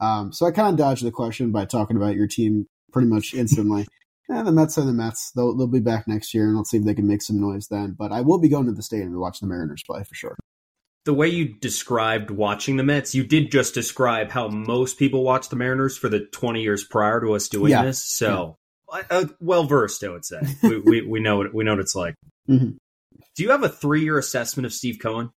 S4: Um, so I kind of dodged the question by talking about your team pretty much instantly. and the Mets are the Mets. They'll they'll be back next year, and let's see if they can make some noise then. But I will be going to the stadium to watch the Mariners play for sure.
S1: The way you described watching the Mets, you did just describe how most people watch the Mariners for the 20 years prior to us doing yeah. this. So, yeah. uh, well versed, I would say. we, we, we know what we know what it's like. Mm-hmm. Do you have a three year assessment of Steve Cohen?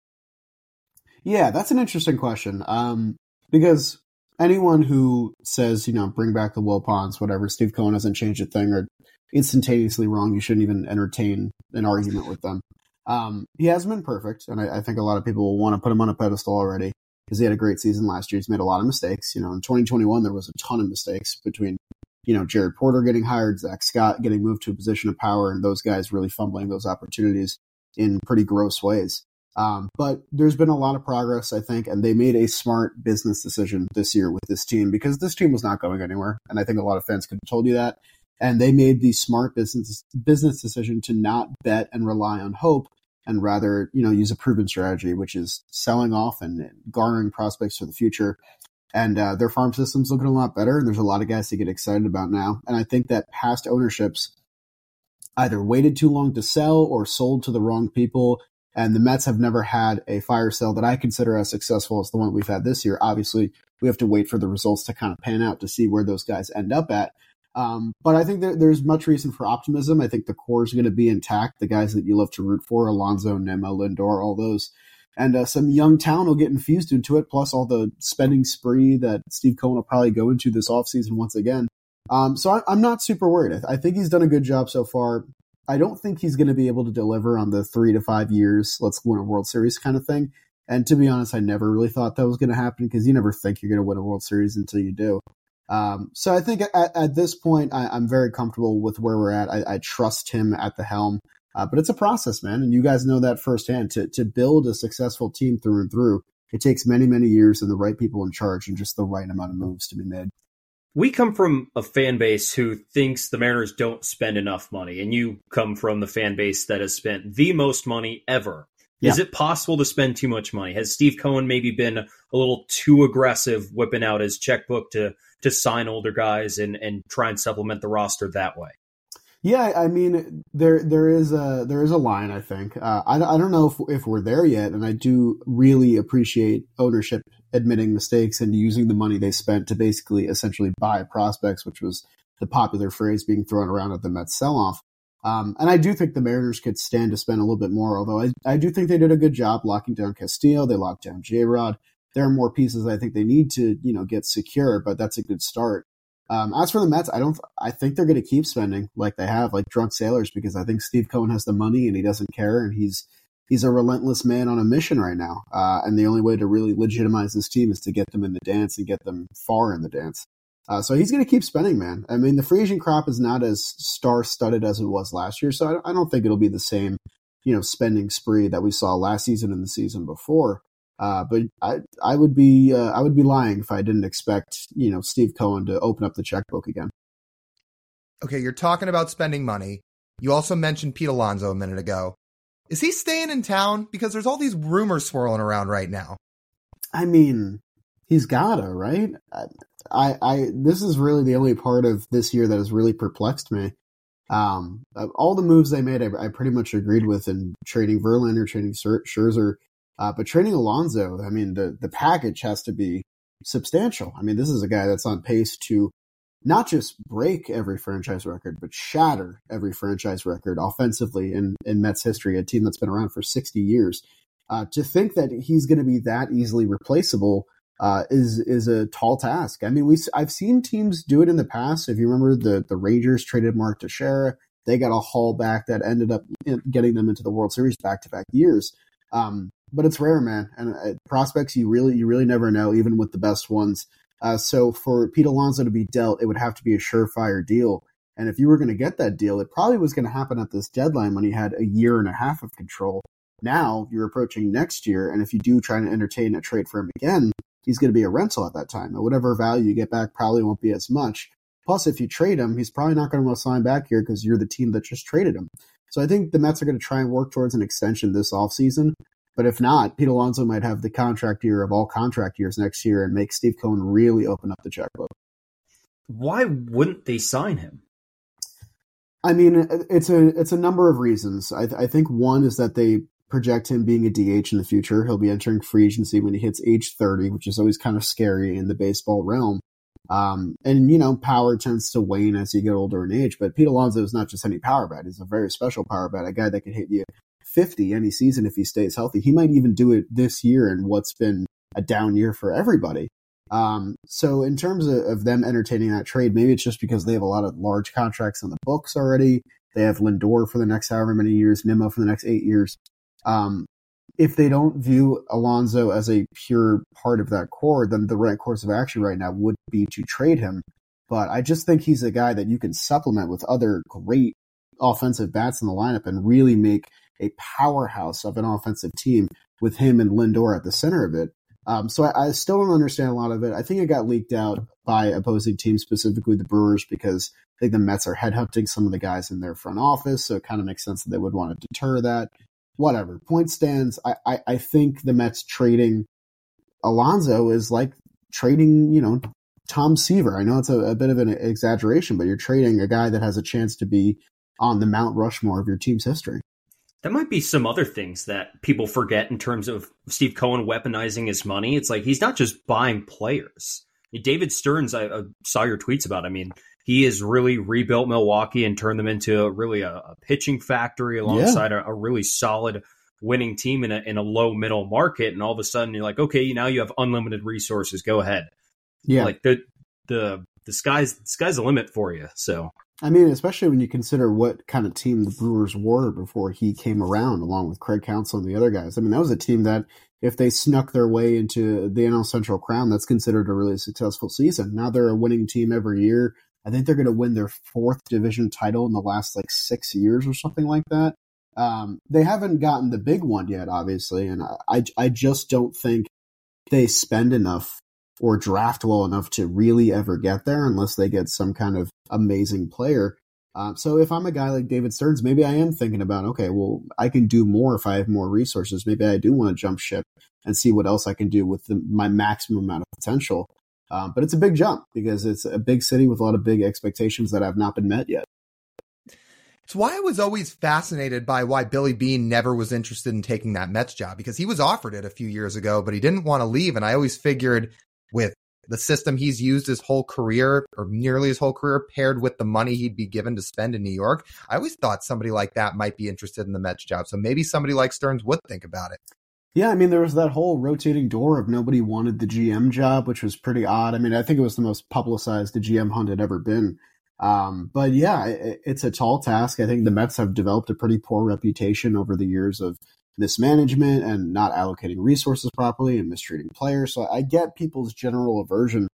S4: Yeah, that's an interesting question. Um, because anyone who says, you know, bring back the Wilpons, whatever, Steve Cohen hasn't changed a thing or instantaneously wrong, you shouldn't even entertain an argument with them. Um, he hasn't been perfect, and I, I, think a lot of people will want to put him on a pedestal already because he had a great season last year. He's made a lot of mistakes. You know, in 2021, there was a ton of mistakes between, you know, Jared Porter getting hired, Zack Scott getting moved to a position of power, and those guys really fumbling those opportunities in pretty gross ways. Um, but there's been a lot of progress, I think, and they made a smart business decision this year with this team because this team was not going anywhere. And I think a lot of fans could have told you that. And they made the smart business business decision to not bet and rely on hope and rather, you know, use a proven strategy, which is selling off and garnering prospects for the future. And uh, their farm system's looking a lot better. And there's a lot of guys to get excited about now. And I think that past ownerships either waited too long to sell or sold to the wrong people and the Mets have never had a fire sale that I consider as successful as the one we've had this year. Obviously, we have to wait for the results to kind of pan out to see where those guys end up at. Um, but I think there's much reason for optimism. I think the core is going to be intact. The guys that you love to root for, Alonso, Nimmo, Lindor, all those. And uh, some young talent will get infused into it, plus all the spending spree that Steve Cohen will probably go into this offseason once again. Um, so I, am not super worried. I think he's done a good job so far. I don't think he's going to be able to deliver on the three to five years, let's win a World Series kind of thing. And to be honest, I never really thought that was going to happen because you never think you're going to win a World Series until you do. Um, so I think at, at this point, I, am very comfortable with where we're at. I, I trust him at the helm. Uh, but it's a process, man, and you guys know that firsthand. To to build a successful team through and through, it takes many many years and the right people in charge and just the right amount of moves to be made
S1: we come from a fan base who thinks the Mariners don't spend enough money, and you come from the fan base that has spent the most money ever. Yeah. Is it possible to spend too much money? Has Steve Cohen maybe been a little too aggressive, whipping out his checkbook to to sign older guys and and try and supplement the roster that way?
S4: Yeah, I mean there there is a there is a line. I think uh, I I don't know if if we're there yet, and I do really appreciate ownership admitting mistakes and using the money they spent to basically essentially buy prospects, which was the popular phrase being thrown around at the Mets sell off. Um, and I do think the Mariners could stand to spend a little bit more, although I, I do think they did a good job locking down Castillo. They locked down J Rod. There are more pieces I think they need to, you know, get secure, but that's a good start. Um, as for the Mets, I don't. I think they're going to keep spending like they have, like drunk sailors, because I think Steve Cohen has the money and he doesn't care, and he's he's a relentless man on a mission right now. Uh, and the only way to really legitimize this team is to get them in the dance and get them far in the dance. Uh, so he's going to keep spending, man. I mean, the free agent crop is not as star studded as it was last year, so I, I don't think it'll be the same, you know, spending spree that we saw last season and the season before. Uh, but I I would be uh, I would be lying if I didn't expect you know Steve Cohen to open up the checkbook again.
S2: Okay, you're talking about spending money. You also mentioned Pete Alonso a minute ago. Is he staying in town? Because there's all these rumors swirling around right now.
S4: I mean, He's gotta, right? I, I, this is really the only part of this year that has really perplexed me. Um, all the moves they made, I, I pretty much agreed with in trading Verlander, trading Scherzer, uh, but trading Alonso. I mean, the the package has to be substantial. I mean, this is a guy that's on pace to not just break every franchise record, but shatter every franchise record offensively in, in Mets history, a team that's been around for 60 years. Uh, to think that he's going to be that easily replaceable uh, is is a tall task. I mean, we I've seen teams do it in the past. If you remember, the the Rangers traded Mark Teixeira, they got a haul back that ended up getting them into the World Series back to back years. Um, but it's rare, man. And uh, prospects, you really you really never know, even with the best ones. Uh, so for Pete Alonso to be dealt, it would have to be a surefire deal. And if you were going to get that deal, it probably was going to happen at this deadline when he had a year and a half of control. Now you're approaching next year, and if you do try to entertain a trade for him again, he's going to be a rental at that time. And whatever value you get back probably won't be as much. Plus, if you trade him, he's probably not going to want to sign back here because you're the team that just traded him. So I think the Mets are going to try and work towards an extension this offseason. But if not, Pete Alonso might have the contract year of all contract years next year and make Steve Cohen really open up the checkbook.
S1: Why wouldn't they sign him?
S4: I mean, it's a it's a number of reasons. I, I think one is that they project him being a DH in the future. He'll be entering free agency when he hits age 30, which is always kind of scary in the baseball realm. Um, and, you know, power tends to wane as you get older in age. But Pete Alonso is not just any power bat. He's a very special power bat, a guy that can hit you 50 any season if he stays healthy. He might even do it this year in what's been a down year for everybody. Um, so in terms of, of, them entertaining that trade, maybe it's just because they have a lot of large contracts on the books already. They have Lindor for the next however many years, Nimmo for the next eight years. Um, if they don't view Alonso as a pure part of that core, then the right course of action right now would be to trade him. But I just think he's a guy that you can supplement with other great offensive bats in the lineup and really make a powerhouse of an offensive team with him and Lindor at the center of it. Um, so I, I, still don't understand a lot of it. I think it got leaked out by opposing teams, specifically the Brewers, because I think the Mets are headhunting some of the guys in their front office. So it kind of makes sense that they would want to deter that whatever. Point stands. I, I, I think the Mets trading Alonso is like trading, you know, Tom Seaver. I know it's a, a, bit of an exaggeration, but you're trading a guy that has a chance to be on the Mount Rushmore of your team's history.
S1: There might be some other things that people forget in terms of Steve Cohen weaponizing his money. It's like he's not just buying players. David Stearns, I, I saw your tweets about. I mean, he has really rebuilt Milwaukee and turned them into a, really a, a, pitching factory alongside yeah. a, a, really solid winning team in a, in a low middle market. And all of a sudden you're like, okay, now you have unlimited resources. Go ahead. Yeah. Like the, the, the sky's, the sky's the limit for you. So,
S4: I mean, especially when you consider what kind of team the Brewers were before he came around, along with Craig Counsell and the other guys. I mean, that was a team that, if they snuck their way into the NL Central Crown, that's considered a really successful season. Now they're a winning team every year. I think they're going to win their fourth division title in the last like six years or something like that. Um, they haven't gotten the big one yet, obviously, and I, I just don't think they spend enough or draft well enough to really ever get there unless they get some kind of amazing player. Um, so if I'm a guy like David Stearns, maybe I am thinking about, okay, well, I can do more if I have more resources. Maybe I do want to jump ship and see what else I can do with the, my maximum amount of potential. Um, but it's a big jump because it's a big city with a lot of big expectations that have not been met yet.
S2: It's why I was always fascinated by why Billy Beane never was interested in taking that Mets job because he was offered it a few years ago, but he didn't want to leave. And I always figured with the system he's used his whole career or nearly his whole career paired with the money he'd be given to spend in New York, I always thought somebody like that might be interested in the Mets job. So maybe somebody like Stearns would think about it.
S4: Yeah, I mean, there was that whole rotating door of nobody wanted the GM job, which was pretty odd. I mean, I think it was the most publicized the GM hunt had ever been. Um, but yeah, it, it's a tall task. I think the Mets have developed a pretty poor reputation over the years of mismanagement and not allocating resources properly and mistreating players. So I get people's general aversion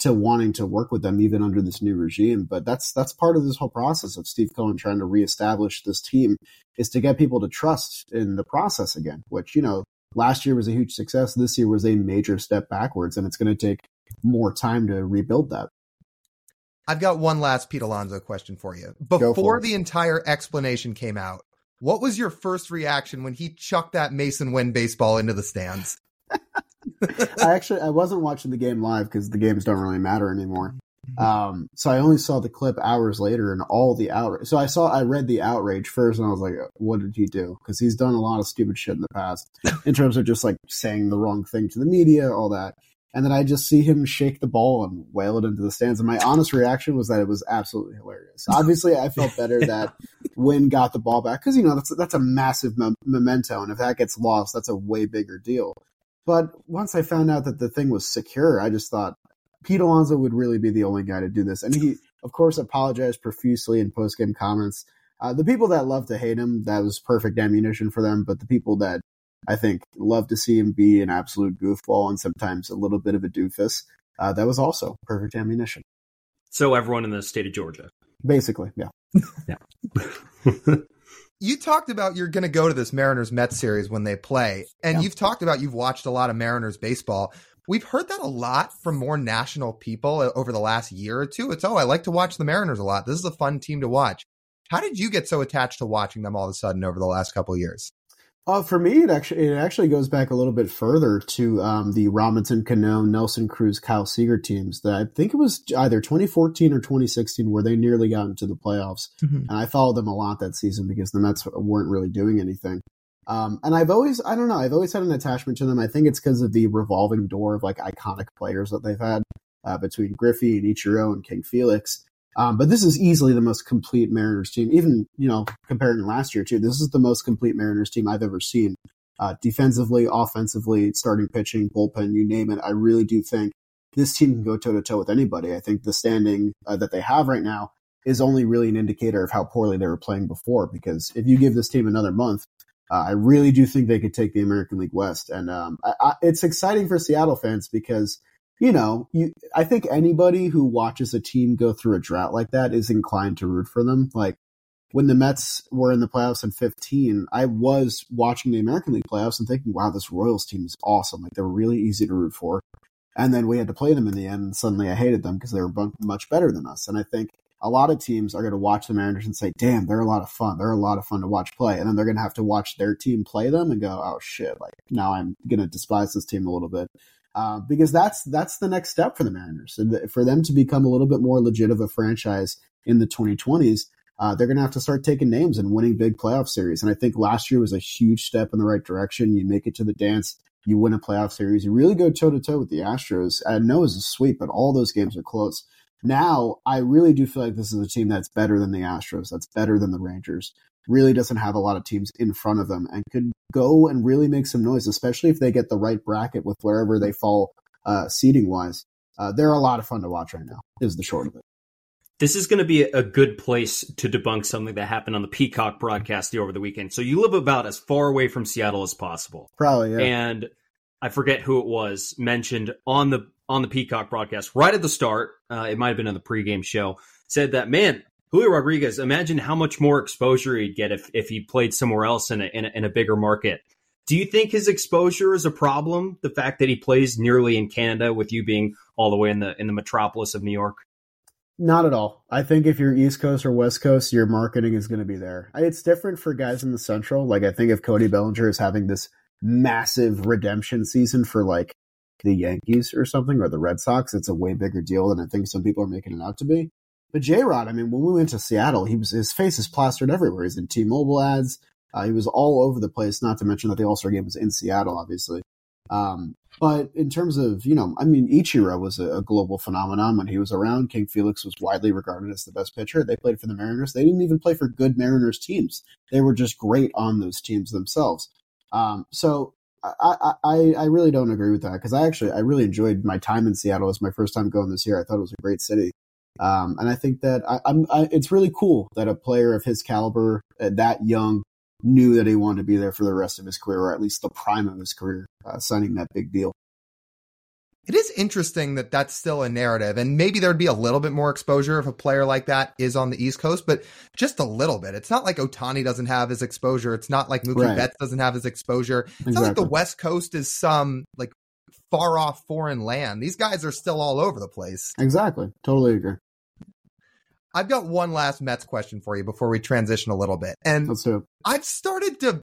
S4: to wanting to work with them even under this new regime. But that's that's part of this whole process of Steve Cohen trying to reestablish this team is to get people to trust in the process again, which, you know, last year was a huge success. This year was a major step backwards, and it's going to take more time to rebuild that.
S2: I've got one last Pete Alonso question for you. Before for the entire explanation came out, what was your first reaction when he chucked that Masyn Winn baseball into the stands?
S4: I actually I wasn't watching the game live because the games don't really matter anymore. Um, so I only saw the clip hours later and all the outrage. So I saw, I read the outrage first and I was like, what did he do? Cause he's done a lot of stupid shit in the past in terms of just like saying the wrong thing to the media, all that. And then I just see him shake the ball and wail it into the stands. And my honest reaction was that it was absolutely hilarious. Obviously, I felt better that Winn got the ball back because, you know, that's, that's a massive memento. And if that gets lost, that's a way bigger deal. But once I found out that the thing was secure, I just thought, Pete Alonso would really be the only guy to do this. And he, of course, apologized profusely in post game comments. Uh, the people that love to hate him, that was perfect ammunition for them. But the people that I think love to see him be an absolute goofball and sometimes a little bit of a doofus, uh, that was also perfect ammunition.
S1: So everyone in the state of Georgia,
S4: basically, yeah,
S2: yeah. you talked about you're going to go to this Mariners Mets series when they play, and yeah. you've talked about you've watched a lot of Mariners baseball. We've heard that a lot from more national people over the last year or two. It's, oh, I like to watch the Mariners a lot. This is a fun team to watch. How did you get so attached to watching them all of a sudden over the last couple of years?
S4: Uh, for me, it actually it actually goes back a little bit further to um, the Robinson Cano, Nelson Cruz, Kyle Seager teams. That I think it was either 2014 or 2016 where they nearly got into the playoffs, mm-hmm. and I followed them a lot that season because the Mets weren't really doing anything. Um, and I've always, I don't know, I've always had an attachment to them. I think it's because of the revolving door of like iconic players that they've had uh, between Griffey and Ichiro and King Felix. Um, but this is easily the most complete Mariners team, even, you know, comparing last year too. This is the most complete Mariners team I've ever seen. Uh, defensively, offensively, starting pitching, bullpen, you name it. I really do think this team can go toe to toe with anybody. I think the standing uh, that they have right now is only really an indicator of how poorly they were playing before. Because if you give this team another month, uh, I really do think they could take the American League West, and um, I, I, it's exciting for Seattle fans because you know, you, I think anybody who watches a team go through a drought like that is inclined to root for them. Like when the Mets were in the playoffs in 15, I was watching the American League playoffs and thinking, wow, this Royals team is awesome. Like they're really easy to root for. And then we had to play them in the end, and suddenly I hated them because they were much better than us. And I think a lot of teams are going to watch the Mariners and say, damn, they're a lot of fun. They're a lot of fun to watch play. And then they're going to have to watch their team play them and go, oh shit, like now I'm going to despise this team a little bit. Uh, because that's that's the next step for the Mariners. For them to become a little bit more legit of a franchise in the 2020s, uh, they're going to have to start taking names and winning big playoff series. And I think last year was a huge step in the right direction. You make it to the dance, you win a playoff series, you really go toe to toe with the Astros. I know it's a sweep, but all those games are close. Now, I really do feel like this is a team that's better than the Astros, that's better than the Rangers. Really doesn't have a lot of teams in front of them and could go and really make some noise, especially if they get the right bracket with wherever they fall uh, seating wise. Uh, they're a lot of fun to watch right now, is the short of it.
S1: This is going to be a good place to debunk something that happened on the Peacock broadcast over the weekend. So you live about as far away from Seattle as possible.
S4: Probably, yeah.
S1: And I forget who it was mentioned on the on the Peacock broadcast right at the start. Uh, it might have been on the pregame show. Said that man, Julio Rodriguez. Imagine how much more exposure he'd get if if he played somewhere else in a, in a, in a bigger market. Do you think his exposure is a problem? The fact that he plays nearly in Canada, with you being all the way in the in the metropolis of New York.
S4: Not at all. I think if you're East Coast or West Coast, your marketing is going to be there. It's different for guys in the Central. Like I think if Cody Bellinger is having this massive redemption season for like the Yankees or something or the Red Sox, it's a way bigger deal than I think some people are making it out to be. But J Rod, I mean, when we went to Seattle, he was his face is plastered everywhere. He's in T-Mobile ads. Uh, he was all over the place. Not to mention that the All Star game was in Seattle, obviously. Um, but in terms of you know, I mean, Ichiro was a, a, global phenomenon when he was around. King Felix was widely regarded as the best pitcher. They played for the Mariners. They didn't even play for good Mariners teams. They were just great on those teams themselves. Um, so I, I, I really don't agree with that because I actually I really enjoyed my time in Seattle. It was my first time going this year. I thought it was a great city, um, and I think that I, am it's really cool that a player of his caliber, uh, that young, knew that he wanted to be there for the rest of his career, or at least the prime of his career, uh, signing that big deal.
S2: It is interesting that that's still a narrative, and maybe there'd be a little bit more exposure if a player like that is on the East Coast, but just a little bit. It's not like Ohtani doesn't have his exposure. It's not like Mookie right. Betts doesn't have his exposure. It's exactly. not like the West Coast is some like far off foreign land. These guys are still all over the place.
S4: Exactly. Totally agree.
S2: I've got one last Mets question for you before we transition a little bit. And I've started to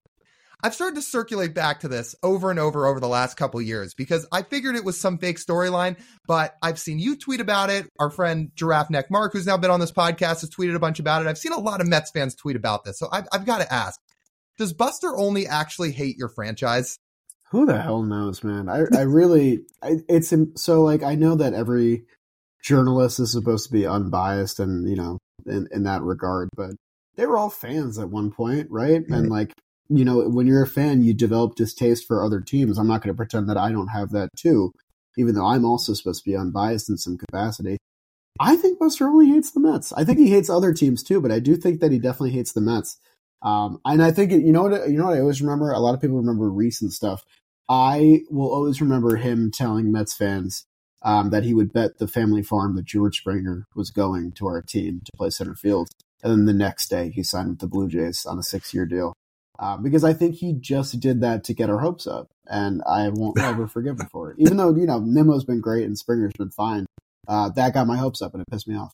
S2: I've started to circulate back to this over and over over the last couple years because I figured it was some fake storyline, but I've seen you tweet about it. Our friend Giraffe Neck Marc, who's now been on this podcast, has tweeted a bunch about it. I've seen a lot of Mets fans tweet about this. So I've, I've got to ask, does Buster Olney actually hate your franchise?
S4: Who the hell knows, man? I, I really, I, it's so like, I know that every journalist is supposed to be unbiased and, you know, in, in that regard, but they were all fans at one point, right? right? And like, you know, when you're a fan, you develop distaste for other teams. I'm not going to pretend that I don't have that too, even though I'm also supposed to be unbiased in some capacity. I think Buster Olney hates the Mets. I think he hates other teams too, but I do think that he definitely hates the Mets. Um, and I think you know what you know what I always remember. A lot of people remember recent stuff. I will always remember him telling Mets fans um, that he would bet the family farm that George Springer was going to our team to play center field, and then the next day he signed with the Blue Jays on a six-year deal. Uh, because I think he just did that to get our hopes up, and I won't ever forgive him for it. Even though you know Nimmo's been great and Springer's been fine, uh, that got my hopes up and it pissed me off.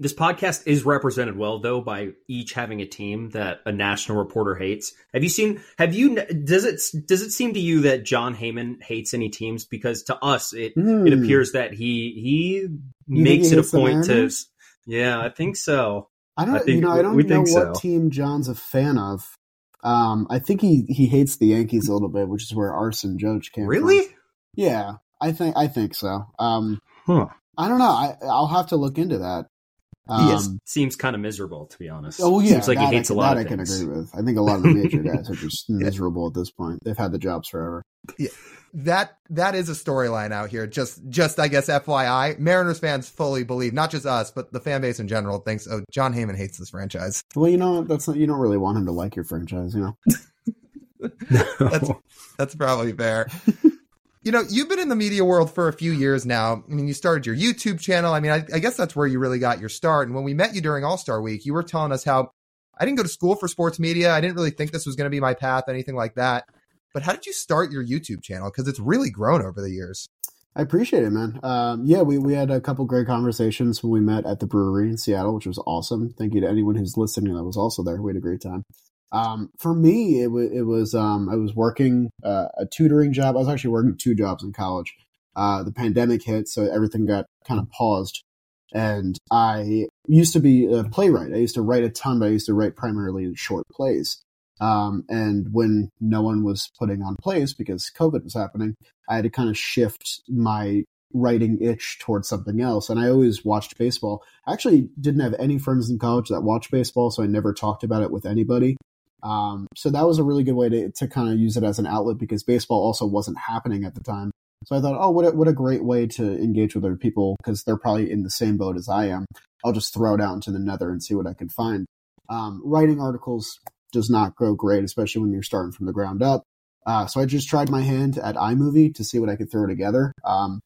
S1: This podcast is represented well, though, by each having a team that a national reporter hates. Have you seen? Have you? Does it? Does it seem to you that Jon Heyman hates any teams? Because to us, it mm. it appears that he he you makes it a point to. Yeah, I think so.
S4: I don't. I think, you know, I don't know what so. team Jon's a fan of. Um, I think he he hates the Yankees a little bit, which is where Aaron Judge came
S1: really?
S4: from. Yeah, I think I think so. Um, huh. I don't know. I I'll have to look into that.
S1: Um, he is, um, seems kind of miserable, to be honest.
S4: Oh yeah,
S1: seems like he hates
S4: I,
S1: a lot.
S4: That I can agree with. I think a lot of the major guys are just miserable at this point. They've had the jobs forever.
S2: Yeah, that that is a storyline out here. Just just I guess FYI, Mariners fans fully believe, not just us, but the fan base in general thinks, oh, Jon Heyman hates this franchise.
S4: Well, you know that's not, you don't really want him to like your franchise, you know.
S2: no. That's that's probably fair. you know, you've been in the media world for a few years now. I mean, you started your YouTube channel. I mean, I, I guess that's where you really got your start. And when we met you during All Star Week, you were telling us how I didn't go to school for sports media. I didn't really think this was going to be my path, anything like that. But how did you start your YouTube channel? Because it's really grown over the years.
S4: I appreciate it, man. Um, yeah, we, we had a couple great conversations when we met at the brewery in Seattle, which was awesome. Thank you to anyone who's listening that was also there. We had a great time. Um, for me, it, it was um, I was working uh, a tutoring job. I was actually working two jobs in college. Uh, the pandemic hit, so everything got kind of paused. And I used to be a playwright. I used to write a ton, but I used to write primarily short plays. Um, and when no one was putting on plays because COVID was happening, I had to kind of shift my writing itch towards something else. And I always watched baseball. I actually didn't have any friends in college that watched baseball, so I never talked about it with anybody. Um, so that was a really good way to, to kind of use it as an outlet because baseball also wasn't happening at the time. So I thought, oh, what a, what a great way to engage with other people because they're probably in the same boat as I am. I'll just throw it out into the nether and see what I can find. Um, writing articles does not go great, especially when you're starting from the ground up. Uh, so I just tried my hand at iMovie to see what I could throw together. Um,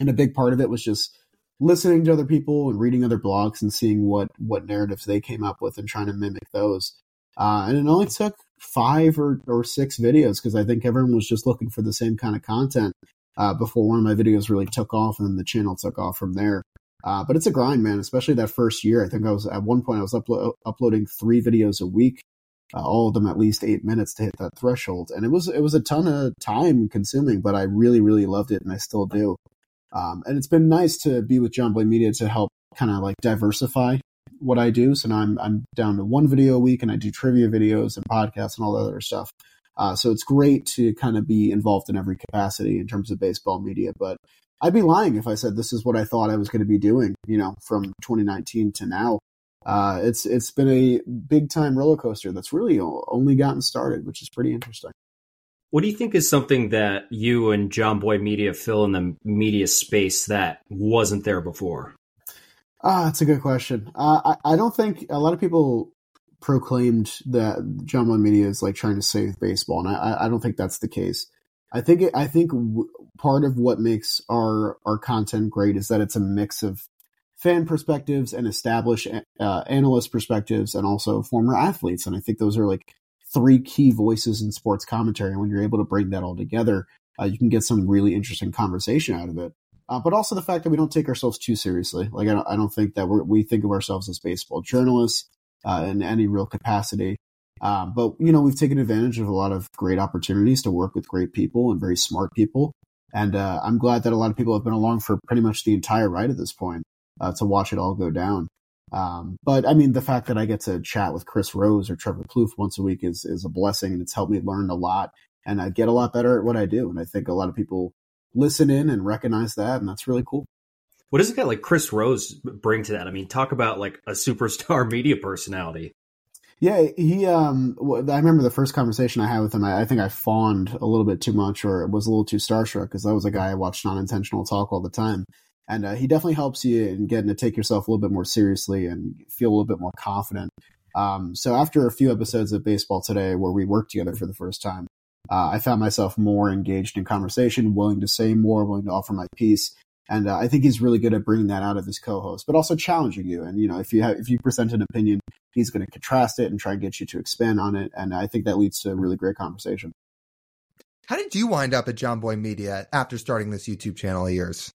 S4: and a big part of it was just listening to other people and reading other blogs and seeing what what narratives they came up with and trying to mimic those. Uh, and it only took five or, or six videos because I think everyone was just looking for the same kind of content uh, before one of my videos really took off, and then the channel took off from there. Uh, but it's a grind, man. Especially that first year. I think I was at one point I was uplo- uploading three videos a week, uh, all of them at least eight minutes to hit that threshold, and it was it was a ton of time consuming. But I really really loved it, and I still do. Um, and it's been nice to be with Jomboy Media to help kind of like diversify what I do. So now I'm I'm down to one video a week, and I do trivia videos and podcasts and all that other stuff. Uh, so it's great to kind of be involved in every capacity in terms of baseball media. But I'd be lying if I said this is what I thought I was going to be doing. You know, from 2019 to now, uh, it's it's been a big time roller coaster that's really only gotten started, which is pretty interesting.
S1: What do you think is something that you and Jomboy Media fill in the media space that wasn't there before?
S4: Ah, that's a good question. Uh, I, I don't think a lot of people proclaimed that John Jomboy Media is like trying to save baseball, and I, I don't think that's the case. I think it, I think w- part of what makes our our content great is that it's a mix of fan perspectives and established uh, analyst perspectives, and also former athletes. And I think those are like three key voices in sports commentary. And when you're able to bring that all together, uh, you can get some really interesting conversation out of it uh, but also the fact that we don't take ourselves too seriously. Like I don't, I don't think that we think of ourselves as baseball journalists uh, in any real capacity. Um, but you know, we've taken advantage of a lot of great opportunities to work with great people and very smart people. And uh, I'm glad that a lot of people have been along for pretty much the entire ride at this point uh, to watch it all go down. Um, but I mean, the fact that I get to chat with Chris Rose or Trevor Plouffe once a week is is a blessing, and it's helped me learn a lot and I get a lot better at what I do. And I think a lot of people listen in and recognize that, and that's really cool.
S1: What does a guy like Chris Rose bring to that? I mean, talk about like a superstar media personality.
S4: Yeah, he. Um, I remember the first conversation I had with him. I, I think I fawned a little bit too much, or was a little too starstruck because that was a guy I watched non-intentional talk all the time, and uh, he definitely helps you in getting to take yourself a little bit more seriously and feel a little bit more confident. Um, so after a few episodes of Baseball Today, where we worked together for the first time, uh, I found myself more engaged in conversation, willing to say more, willing to offer my piece. And uh, I think he's really good at bringing that out of his co-host, but also challenging you. And you know, if you have, if you present an opinion, he's going to contrast it and try and get you to expand on it. And I think that leads to a really great conversation.
S2: How did you wind up at Jomboy Media after starting this YouTube channel of yours?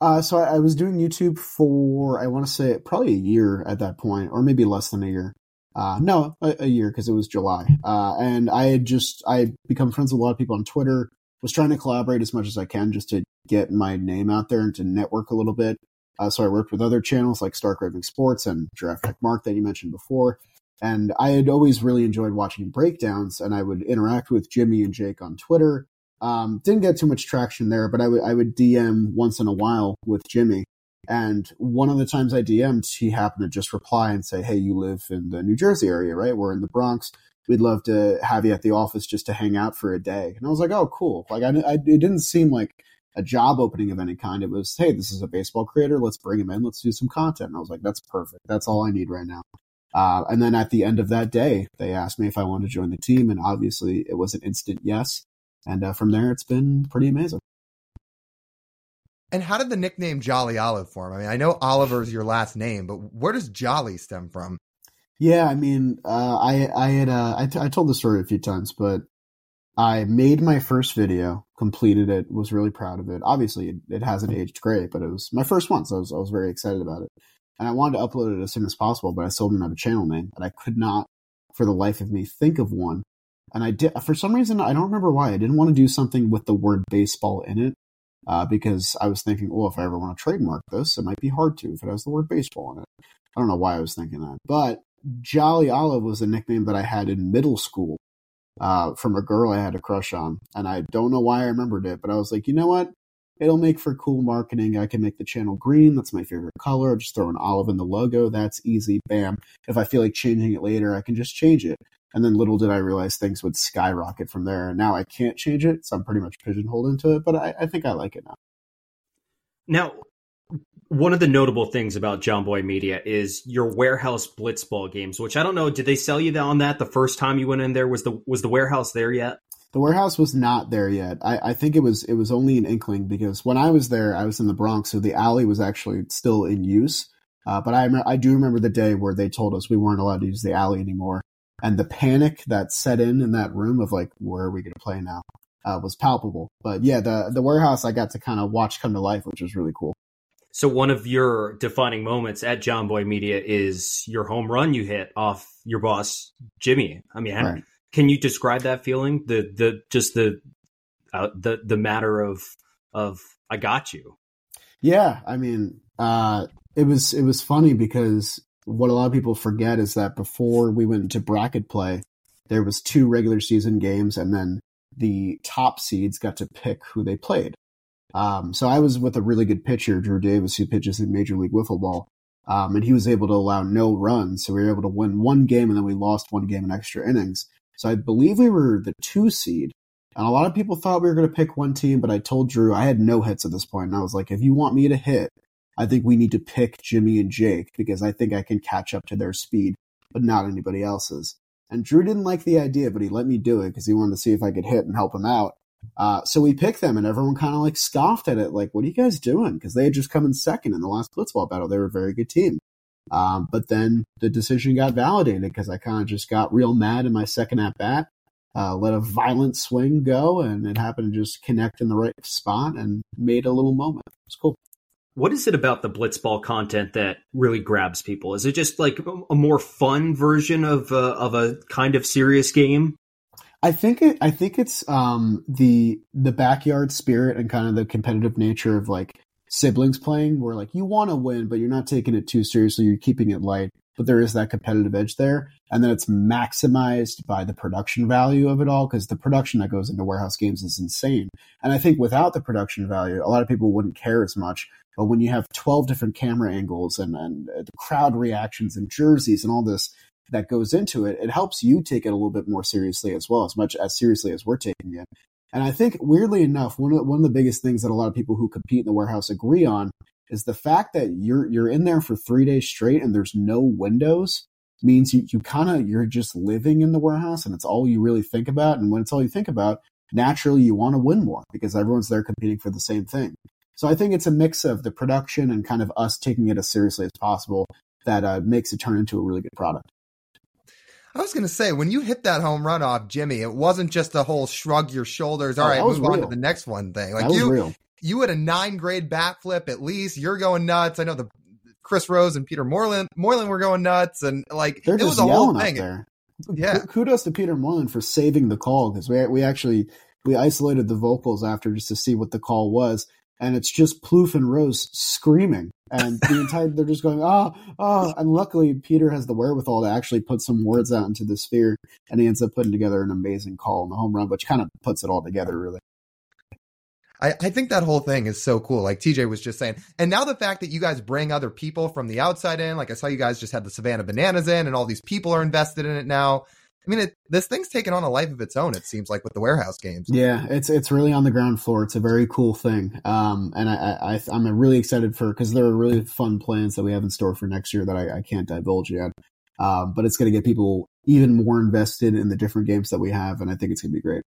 S4: Uh, so I, I, was doing YouTube for I want to say probably a year at that point, or maybe less than a year. Uh, no, a, a year because it was July. Uh, and I had just I had become friends with a lot of people on Twitter. Was trying to collaborate as much as I can just to get my name out there and to network a little bit. Uh, so I worked with other channels like Stark Raving Sports and Giraffe Neck Marc that you mentioned before. And I had always really enjoyed watching breakdowns, and I would interact with Jimmy and Jake on Twitter. Um, didn't get too much traction there, but I would I would DM once in a while with Jimmy, and one of the times I DM'd, he happened to just reply and say, Hey, you live in the New Jersey area, right? We're in the Bronx. We'd love to have you at the office just to hang out for a day. And I was like, Oh, cool. Like, I, I it didn't seem like a job opening of any kind. It was, Hey, this is a baseball creator. Let's bring him in. Let's do some content. And I was like, That's perfect. That's all I need right now. Uh, and then at the end of that day, they asked me if I wanted to join the team. And obviously, it was an instant yes. And uh, from there, it's been pretty amazing.
S2: And how did the nickname Jolly Olive form? I mean, I know Oliver is your last name, but where does Jolly stem from?
S4: Yeah, I mean, uh, I I had uh, I, t- I told the story a few times, but I made my first video, completed it, was really proud of it. Obviously, it, it hasn't aged great, but it was my first one, so I was I was very excited about it. And I wanted to upload it as soon as possible, but I still didn't have a channel name, and I could not, for the life of me, think of one. And I did for some reason I don't remember why I didn't want to do something with the word baseball in it uh, because I was thinking, well, if I ever want to trademark this, it might be hard to if it has the word baseball in it. I don't know why I was thinking that, but Jolly Olive was a nickname that I had in middle school uh, from a girl I had a crush on, and I don't know why I remembered it, but I was like, you know what? It'll make for cool marketing. I can make the channel green. That's my favorite color. Just throw an olive in the logo. That's easy. Bam. If I feel like changing it later, I can just change it. And then little did I realize things would skyrocket from there. And now I can't change it, so I'm pretty much pigeonholed into it. But I, I think I like it now.
S1: Now, one of the notable things about Jomboy Media is your warehouse blitzball games, which I don't know. Did they sell you on that the first time you went in there? Was the was the warehouse there yet?
S4: The warehouse was not there yet. I, I think it was it was only an inkling because when I was there, I was in the Bronx, so the alley was actually still in use. Uh, but I I do remember the day where they told us we weren't allowed to use the alley anymore, and the panic that set in in that room of like, where are we going to play now? Uh, was palpable. But yeah, the the warehouse I got to kind of watch come to life, which was really cool.
S1: So one of your defining moments at Jomboy Media is your home run you hit off your boss Jimmy. I mean, right. can you describe that feeling? The the just the uh, the the matter of of I got you.
S4: Yeah, I mean, uh, it was it was funny because what a lot of people forget is that before we went into bracket play, there was two regular season games, and then the top seeds got to pick who they played. Um, so I was with a really good pitcher, Drew Davis, who pitches in Major League Wiffle Ball, um, and he was able to allow no runs. So we were able to win one game, and then we lost one game in extra innings. So I believe we were the two seed. And a lot of people thought we were going to pick one team, but I told Drew I had no hits at this point, and I was like, if you want me to hit, I think we need to pick Jimmy and Jake because I think I can catch up to their speed, but not anybody else's. And Drew didn't like the idea, but he let me do it because he wanted to see if I could hit and help him out. Uh, so we picked them, and everyone kind of like scoffed at it, like, "What are you guys doing?" Because they had just come in second in the last blitzball battle. They were a very good team. Um, but then the decision got validated because I kind of just got real mad in my second at bat, uh, let a violent swing go, and it happened to just connect in the right spot and made a little moment. It was cool.
S1: What is it about the blitzball content that really grabs people? Is it just like a more fun version of a, of a kind of serious game?
S4: I think it. I think it's um, the the backyard spirit and kind of the competitive nature of like siblings playing, where like you want to win, but you're not taking it too seriously. You're keeping it light, but there is that competitive edge there, and then it's maximized by the production value of it all because the production that goes into warehouse games is insane. And I think without the production value, a lot of people wouldn't care as much. But when you have 12 different camera angles and, and uh, the crowd reactions and jerseys and all this that goes into it, it helps you take it a little bit more seriously as well, as much as seriously as we're taking it. And I think, weirdly enough, one of, one of the biggest things that a lot of people who compete in the warehouse agree on is the fact that you're you're in there for three days straight and there's no windows means you, you kind of you're just living in the warehouse and it's all you really think about. And when it's all you think about, naturally you want to win more because everyone's there competing for the same thing. So I think it's a mix of the production and kind of us taking it as seriously as possible that uh, makes it turn into a really good product.
S2: I was going to say, when you hit that home run off Jimmy, it wasn't just a whole shrug your shoulders. All
S4: Oh,
S2: right, move on to the next one thing. Like you,
S4: real.
S2: You had a nine grade bat flip at least. You're going nuts. I know the Chris Rose and Peter Moylan, Moylan were going nuts, and like
S4: They're
S2: it was a whole thing.
S4: there.
S2: Yeah.
S4: Kudos to Peter Moylan for saving the call because we we actually we isolated the vocals after just to see what the call was, and it's just Plouffe and Rose screaming, and the entire they're just going ah ah, and luckily Peter has the wherewithal to actually put some words out into the sphere, and he ends up putting together an amazing call in the home run, which kind of puts it all together really.
S2: I, I think that whole thing is so cool. Like TJ was just saying. And now the fact that you guys bring other people from the outside in, like I saw you guys just had the Savannah Bananas in, and all these people are invested in it now. I mean, it, this thing's taken on a life of its own, it seems like, with the warehouse games.
S4: Yeah, it's it's really on the ground floor. It's a very cool thing, um, and I, I I'm really excited for because there are really fun plans that we have in store for next year that I, I can't divulge yet. Um, but it's going to get people even more invested in the different games that we have, and I think it's going to be great.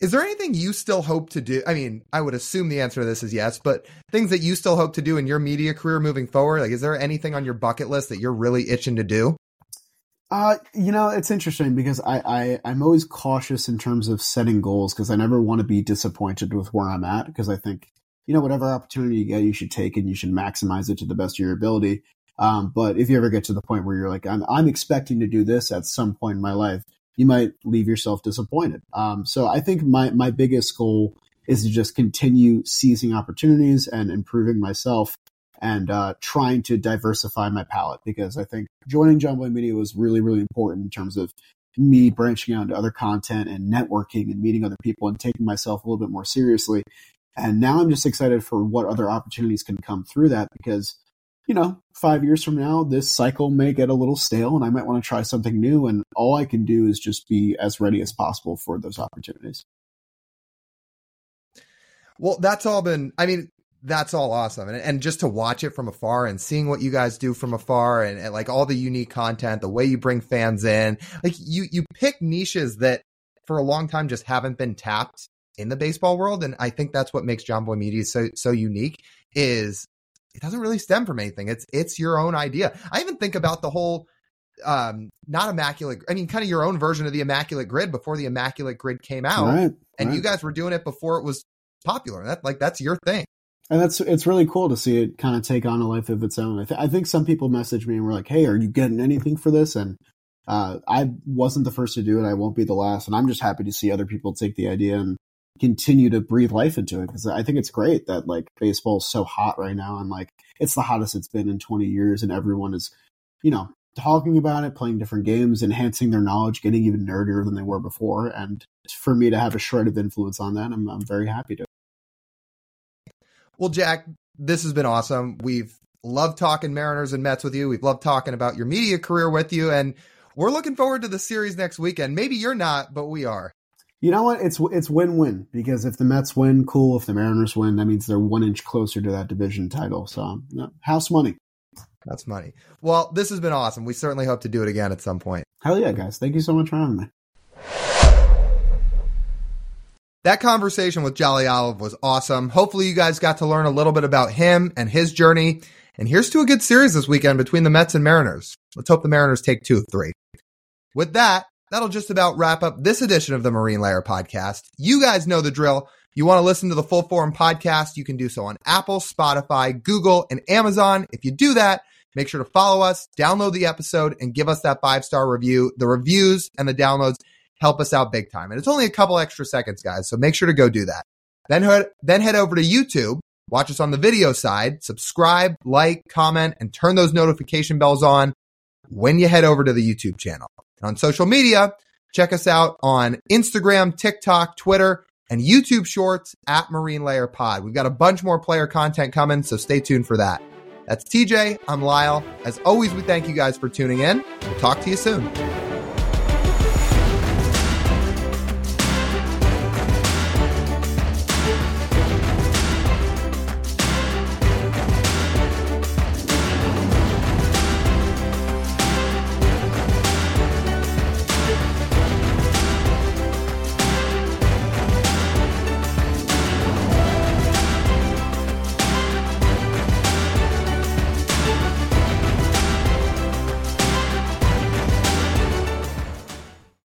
S2: Is there anything you still hope to do? I mean, I would assume the answer to this is yes, but things that you still hope to do in your media career moving forward? Like, is there anything on your bucket list that you're really itching to do?
S4: Uh, you know, it's interesting because I, I I'm always cautious in terms of setting goals because I never want to be disappointed with where I'm at because I think you know whatever opportunity you get, you should take and you should maximize it to the best of your ability. Um, but if you ever get to the point where you're like, I'm I'm expecting to do this at some point in my life, you might leave yourself disappointed. Um, so I think my my biggest goal is to just continue seizing opportunities and improving myself and uh, trying to diversify my palette because I think joining Jomboy Media was really, really important in terms of me branching out into other content and networking and meeting other people and taking myself a little bit more seriously. And now I'm just excited for what other opportunities can come through that because, you know, five years from now, this cycle may get a little stale and I might want to try something new. And all I can do is just be as ready as possible for those opportunities.
S2: Well, that's all been, I mean, that's all awesome. And, and just to watch it from afar and seeing what you guys do from afar and, and like all the unique content, the way you bring fans in, like you, you pick niches that for a long time just haven't been tapped in the baseball world. And I think that's what makes Jomboy Media so, so unique is it doesn't really stem from anything. It's, it's your own idea. I even think about the whole, um, not immaculate. I mean, kind of your own version of the immaculate grid before the immaculate grid came out.
S4: right.
S2: And
S4: right.
S2: you guys were doing it before it was popular. That like, that's your thing.
S4: And that's it's really cool to see it kind of take on a life of its own. I, th- I think some people message me and were like, "Hey, are you getting anything for this?" And uh, I wasn't the first to do it. I won't be the last. And I'm just happy to see other people take the idea and continue to breathe life into it because I think it's great that like baseball is so hot right now and like it's the hottest it's been in 20 years, and everyone is, you know, talking about it, playing different games, enhancing their knowledge, getting even nerdier than they were before. And for me to have a shred of influence on that, I'm I'm very happy to.
S2: Well, Jack, this has been awesome. We've loved talking Mariners and Mets with you. We've loved talking about your media career with you, and we're looking forward to the series next weekend. Maybe you're not, but we are.
S4: You know what? It's it's win win because if the Mets win, cool. If the Mariners win, that means they're one inch closer to that division title. So no, house money.
S2: That's money. Well, this has been awesome. We certainly hope to do it again at some point.
S4: Hell yeah, guys! Thank you so much for having me.
S2: That conversation with Jolly Olive was awesome. Hopefully, you guys got to learn a little bit about him and his journey. And here's to a good series this weekend between the Mets and Mariners. Let's hope the Mariners take two of three. With that, that'll just about wrap up this edition of the Marine Layer podcast. You guys know the drill. You want to listen to the full form podcast, you can do so on Apple, Spotify, Google, and Amazon. If you do that, make sure to follow us, download the episode, and give us that five star review. The reviews and the downloads help us out big time. And it's only a couple extra seconds, guys. So make sure to go do that. Then head, then head over to YouTube, watch us on the video side, subscribe, like, comment, and turn those notification bells on when you head over to the YouTube channel. And on social media, check us out on Instagram, TikTok, Twitter, and YouTube shorts at Marine Layer Pod. We've got a bunch more player content coming, so stay tuned for that. That's TJ. I'm Lyle. As always, we thank you guys for tuning in. We'll talk to you soon.